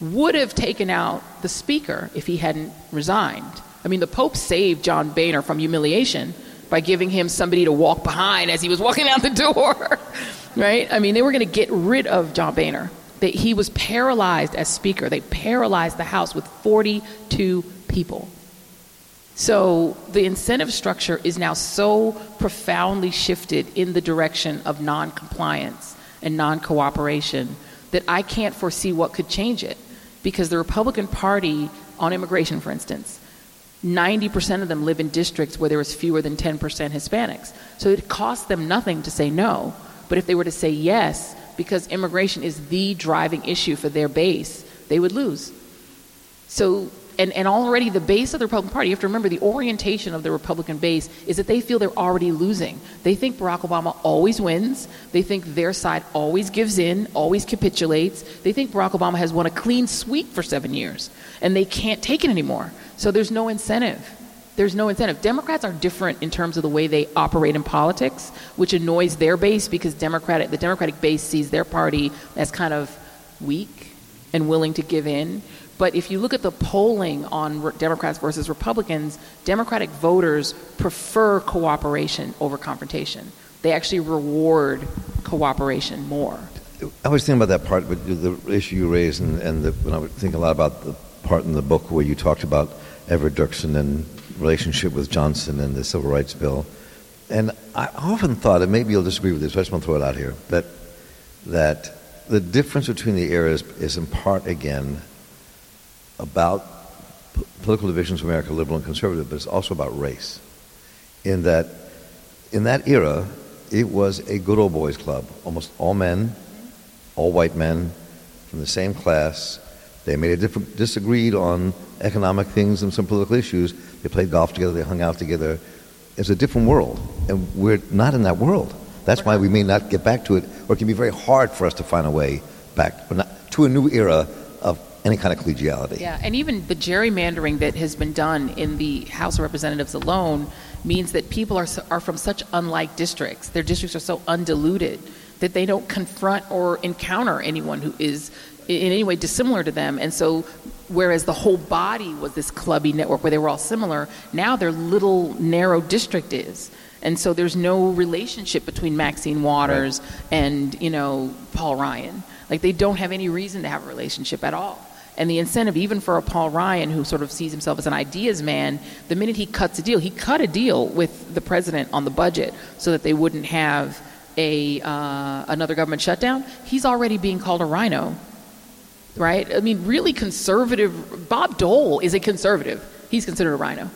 Speaker 2: would have taken out the Speaker if he hadn't resigned. I mean, the Pope saved John Boehner from humiliation by giving him somebody to walk behind as he was walking out the door, right? I mean, they were going to get rid of John Boehner. He was paralyzed as Speaker. They paralyzed the House with 42 people. So the incentive structure is now so profoundly shifted in the direction of non-compliance and non-cooperation that I can't foresee what could change it. Because the Republican Party on immigration, for instance, 90% of them live in districts where there is fewer than 10% Hispanics. So it costs them nothing to say no. But if they were to say yes, because immigration is the driving issue for their base, they would lose. So and, and already the base of the Republican Party, you have to remember the orientation of the Republican base is that they feel they're already losing. They think Barack Obama always wins. They think their side always gives in, always capitulates. They think Barack Obama has won a clean sweep for seven years, and they can't take it anymore. So there's no incentive. There's no incentive. Democrats are different in terms of the way they operate in politics, which annoys their base because Democratic, the Democratic base sees their party as kind of weak and willing to give in. But if you look at the polling on Democrats versus Republicans, Democratic voters prefer cooperation over confrontation. They actually reward cooperation more.
Speaker 1: I was thinking about that part, but the issue you raised, and, and the, when I was thinking a lot about the part in the book where you talked about Everett Dirksen and relationship with Johnson and the Civil Rights Bill. And I often thought, and maybe you'll disagree with this, but I just want to throw it out here, that, that the difference between the eras is in part, again, about p- political divisions of America, liberal and conservative, but it's also about race. In that, in that era, it was a good old boys club. Almost all men, all white men from the same class. They made a different, disagreed on economic things and some political issues. They played golf together. They hung out together. It's a different world, and we're not in that world. That's why we may not get back to it, or it can be very hard for us to find a way back to a new era of any kind of collegiality.
Speaker 2: Yeah, and even the gerrymandering that has been done in the House of Representatives alone means that people are, are from such unlike districts. Their districts are so undiluted that they don't confront or encounter anyone who is in any way dissimilar to them. And so, whereas the whole body was this clubby network where they were all similar, now their little narrow district is. And so there's no relationship between Maxine Waters right. and, you know, Paul Ryan. Like they don't have any reason to have a relationship at all. And the incentive, even for a Paul Ryan who sort of sees himself as an ideas man, the minute he cuts a deal, he cut a deal with the president on the budget so that they wouldn't have a uh, another government shutdown. He's already being called a RINO, right? I mean, really conservative. Bob Dole is a conservative. He's considered a RINO.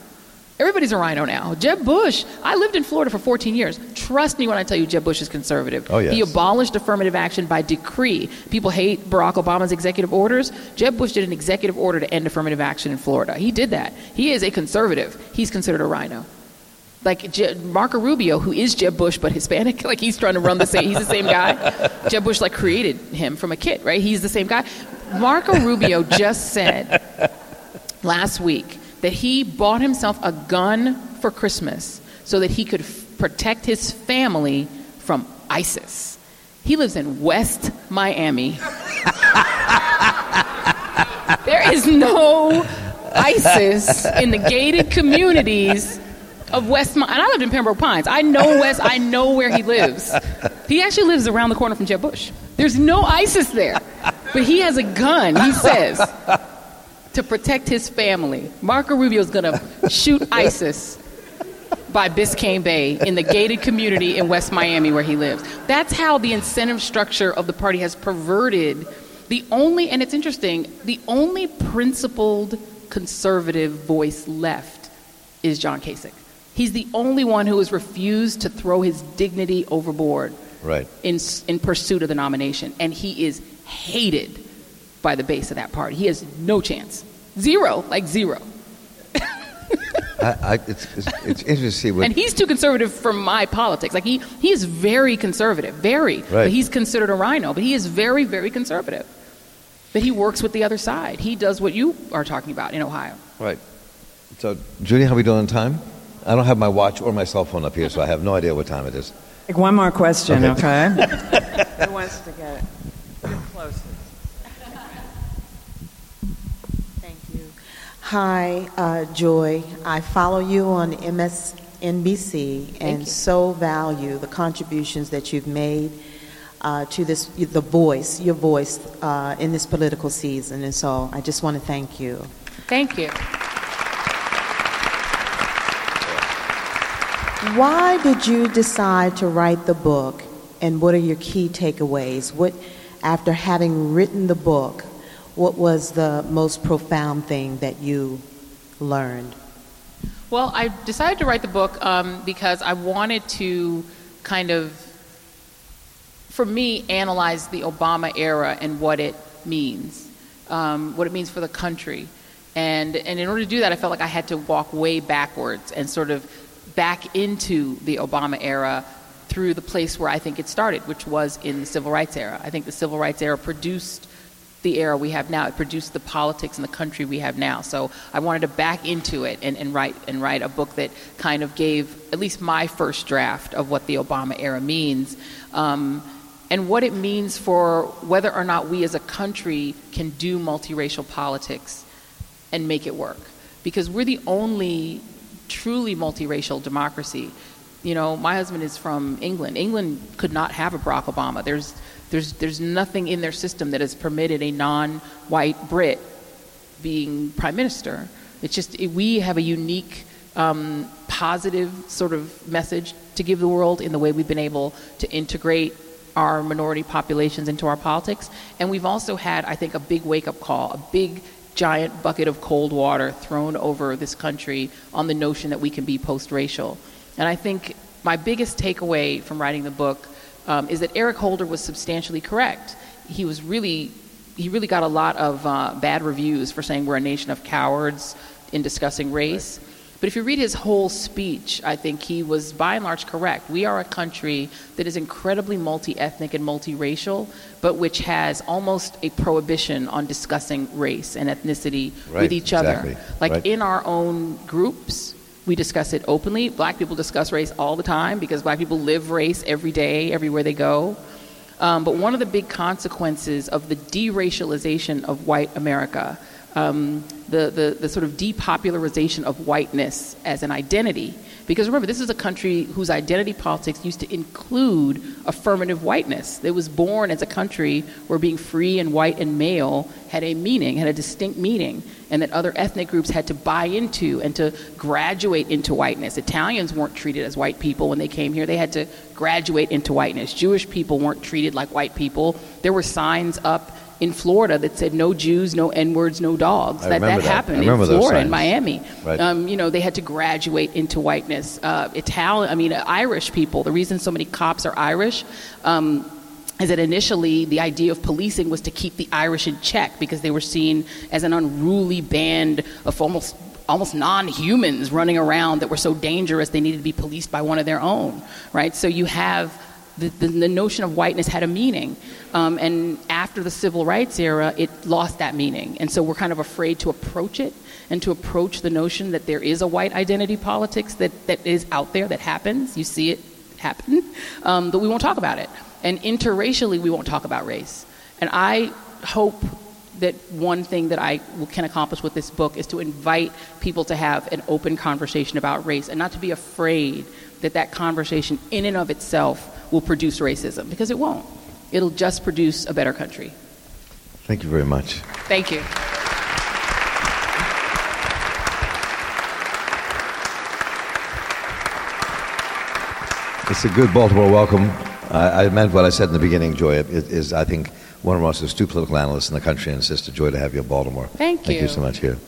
Speaker 2: Everybody's a RINO now. Jeb Bush, I lived in Florida for 14 years. Trust me when I tell you Jeb Bush is conservative.
Speaker 1: Oh, yes.
Speaker 2: He abolished affirmative action by decree. People hate Barack Obama's executive orders. Jeb Bush did an executive order to end affirmative action in Florida. He did that. He is a conservative. He's considered a RINO. Like Je- Marco Rubio, who is Jeb Bush but Hispanic, like he's trying to run the same. He's the same guy. Jeb Bush like created him from a kid, right? He's the same guy. Marco Rubio just said last week that he bought himself a gun for Christmas so that he could f- protect his family from ISIS. He lives in West Miami. there is no ISIS in the gated communities of West. Miami. And I lived in Pembroke Pines. I know West. I know where he lives. He actually lives around the corner from Jeb Bush. There's no ISIS there, but he has a gun. He says to protect his family. Marco Rubio is going to shoot ISIS by Biscayne Bay in the gated community in West Miami where he lives. That's how the incentive structure of the party has perverted the only, and it's interesting, the only principled conservative voice left is John Kasich. He's the only one who has refused to throw his dignity overboard
Speaker 1: Right.
Speaker 2: in, in pursuit of the nomination. And he is hated by the base of that party. He has no chance. Zero, like zero.
Speaker 1: I, I, it's, it's, it's interesting what.
Speaker 2: And he's too conservative for my politics. Like he, he is very conservative, very.
Speaker 1: Right.
Speaker 2: But he's considered a RINO, but he is very, very conservative. But he works with the other side. He does what you are talking about in Ohio.
Speaker 1: Right. So, Judy, how are we doing on time? I don't have my watch or my cell phone up here, so I have no idea what time it is.
Speaker 7: Take one more question,
Speaker 1: Okay.
Speaker 7: okay? Who wants to get it? Get closest.
Speaker 8: Thank you. Hi, uh, Joy. I follow you on MSNBC and so value the contributions that you've made uh, to this, the voice, your voice uh, in this political season. And so I just want to thank you.
Speaker 2: Thank you.
Speaker 8: Why did you decide to write the book, and what are your key takeaways? What, after having written the book, what was the most profound thing that you learned?
Speaker 2: Well, I decided to write the book um, because I wanted to kind of, for me, analyze the Obama era and what it means, um, what it means for the country. And, and in order to do that, I felt like I had to walk way backwards and sort of back into the Obama era through the place where I think it started, which was in the civil rights era. I think the civil rights era produced the era we have now. It produced the politics in the country we have now. So I wanted to back into it and, and write and write a book that kind of gave at least my first draft of what the Obama era means. Um, and what it means for whether or not we as a country can do multiracial politics and make it work. Because we're the only truly multiracial democracy. You know, my husband is from England. England could not have a Barack Obama. There's, there's, there's nothing in their system that has permitted a non white Brit being prime minister. It's just, it, we have a unique, um, positive sort of message to give the world in the way we've been able to integrate our minority populations into our politics. And we've also had, I think, a big wake up call, a big giant bucket of cold water thrown over this country on the notion that we can be post racial. And I think my biggest takeaway from writing the book um, is that Eric Holder was substantially correct. He was really, he really got a lot of uh, bad reviews for saying we're a nation of cowards in discussing race. But if you read his whole speech, I think he was by and large correct. We are a country that is incredibly multi ethnic and multiracial, but which has almost a prohibition on discussing race and ethnicity
Speaker 1: Right,
Speaker 2: with each
Speaker 1: exactly,
Speaker 2: other. Like
Speaker 1: right.
Speaker 2: in our own groups, we discuss it openly. Black people discuss race all the time because black people live race every day, everywhere they go. Um, but one of the big consequences of the deracialization of white America, um, the, the, the sort of depopularization of whiteness as an identity, because remember, this is a country whose identity politics used to include affirmative whiteness. It was born as a country where being free and white and male had a meaning, had a distinct meaning, and that other ethnic groups had to buy into and to graduate into whiteness. Italians weren't treated as white people when they came here, they had to graduate into whiteness. Jewish people weren't treated like white people. There were signs up in Florida that said no Jews, no N words, no dogs.
Speaker 1: I
Speaker 2: that that happened
Speaker 1: I
Speaker 2: in Florida, in. Miami.
Speaker 1: Right.
Speaker 2: Um, you know, they had to graduate into whiteness. Uh, Italian, I mean, uh, Irish people. The reason so many cops are Irish. Um, is that initially the idea of policing was to keep the Irish in check because they were seen as an unruly band of almost almost non-humans running around that were so dangerous they needed to be policed by one of their own, right? So you have the, the, the notion of whiteness had a meaning, um, and after the civil rights era, it lost that meaning, and so we're kind of afraid to approach it and to approach the notion that there is a white identity politics that, that is out there that happens. You see it happen, um, but we won't talk about it. And interracially, we won't talk about race. And I hope that one thing that I can accomplish with this book is to invite people to have an open conversation about race and not to be afraid that that conversation in and of itself will produce racism because it won't. It'll just produce a better country.
Speaker 1: Thank you very much.
Speaker 2: Thank you.
Speaker 1: It's a good Baltimore welcome. I, I meant what I said in the beginning, Joy. It is, I think, one of the most astute political analysts in the country, and it's just a joy to have you in Baltimore.
Speaker 2: Thank
Speaker 1: you.
Speaker 2: Thank you.
Speaker 1: so much here.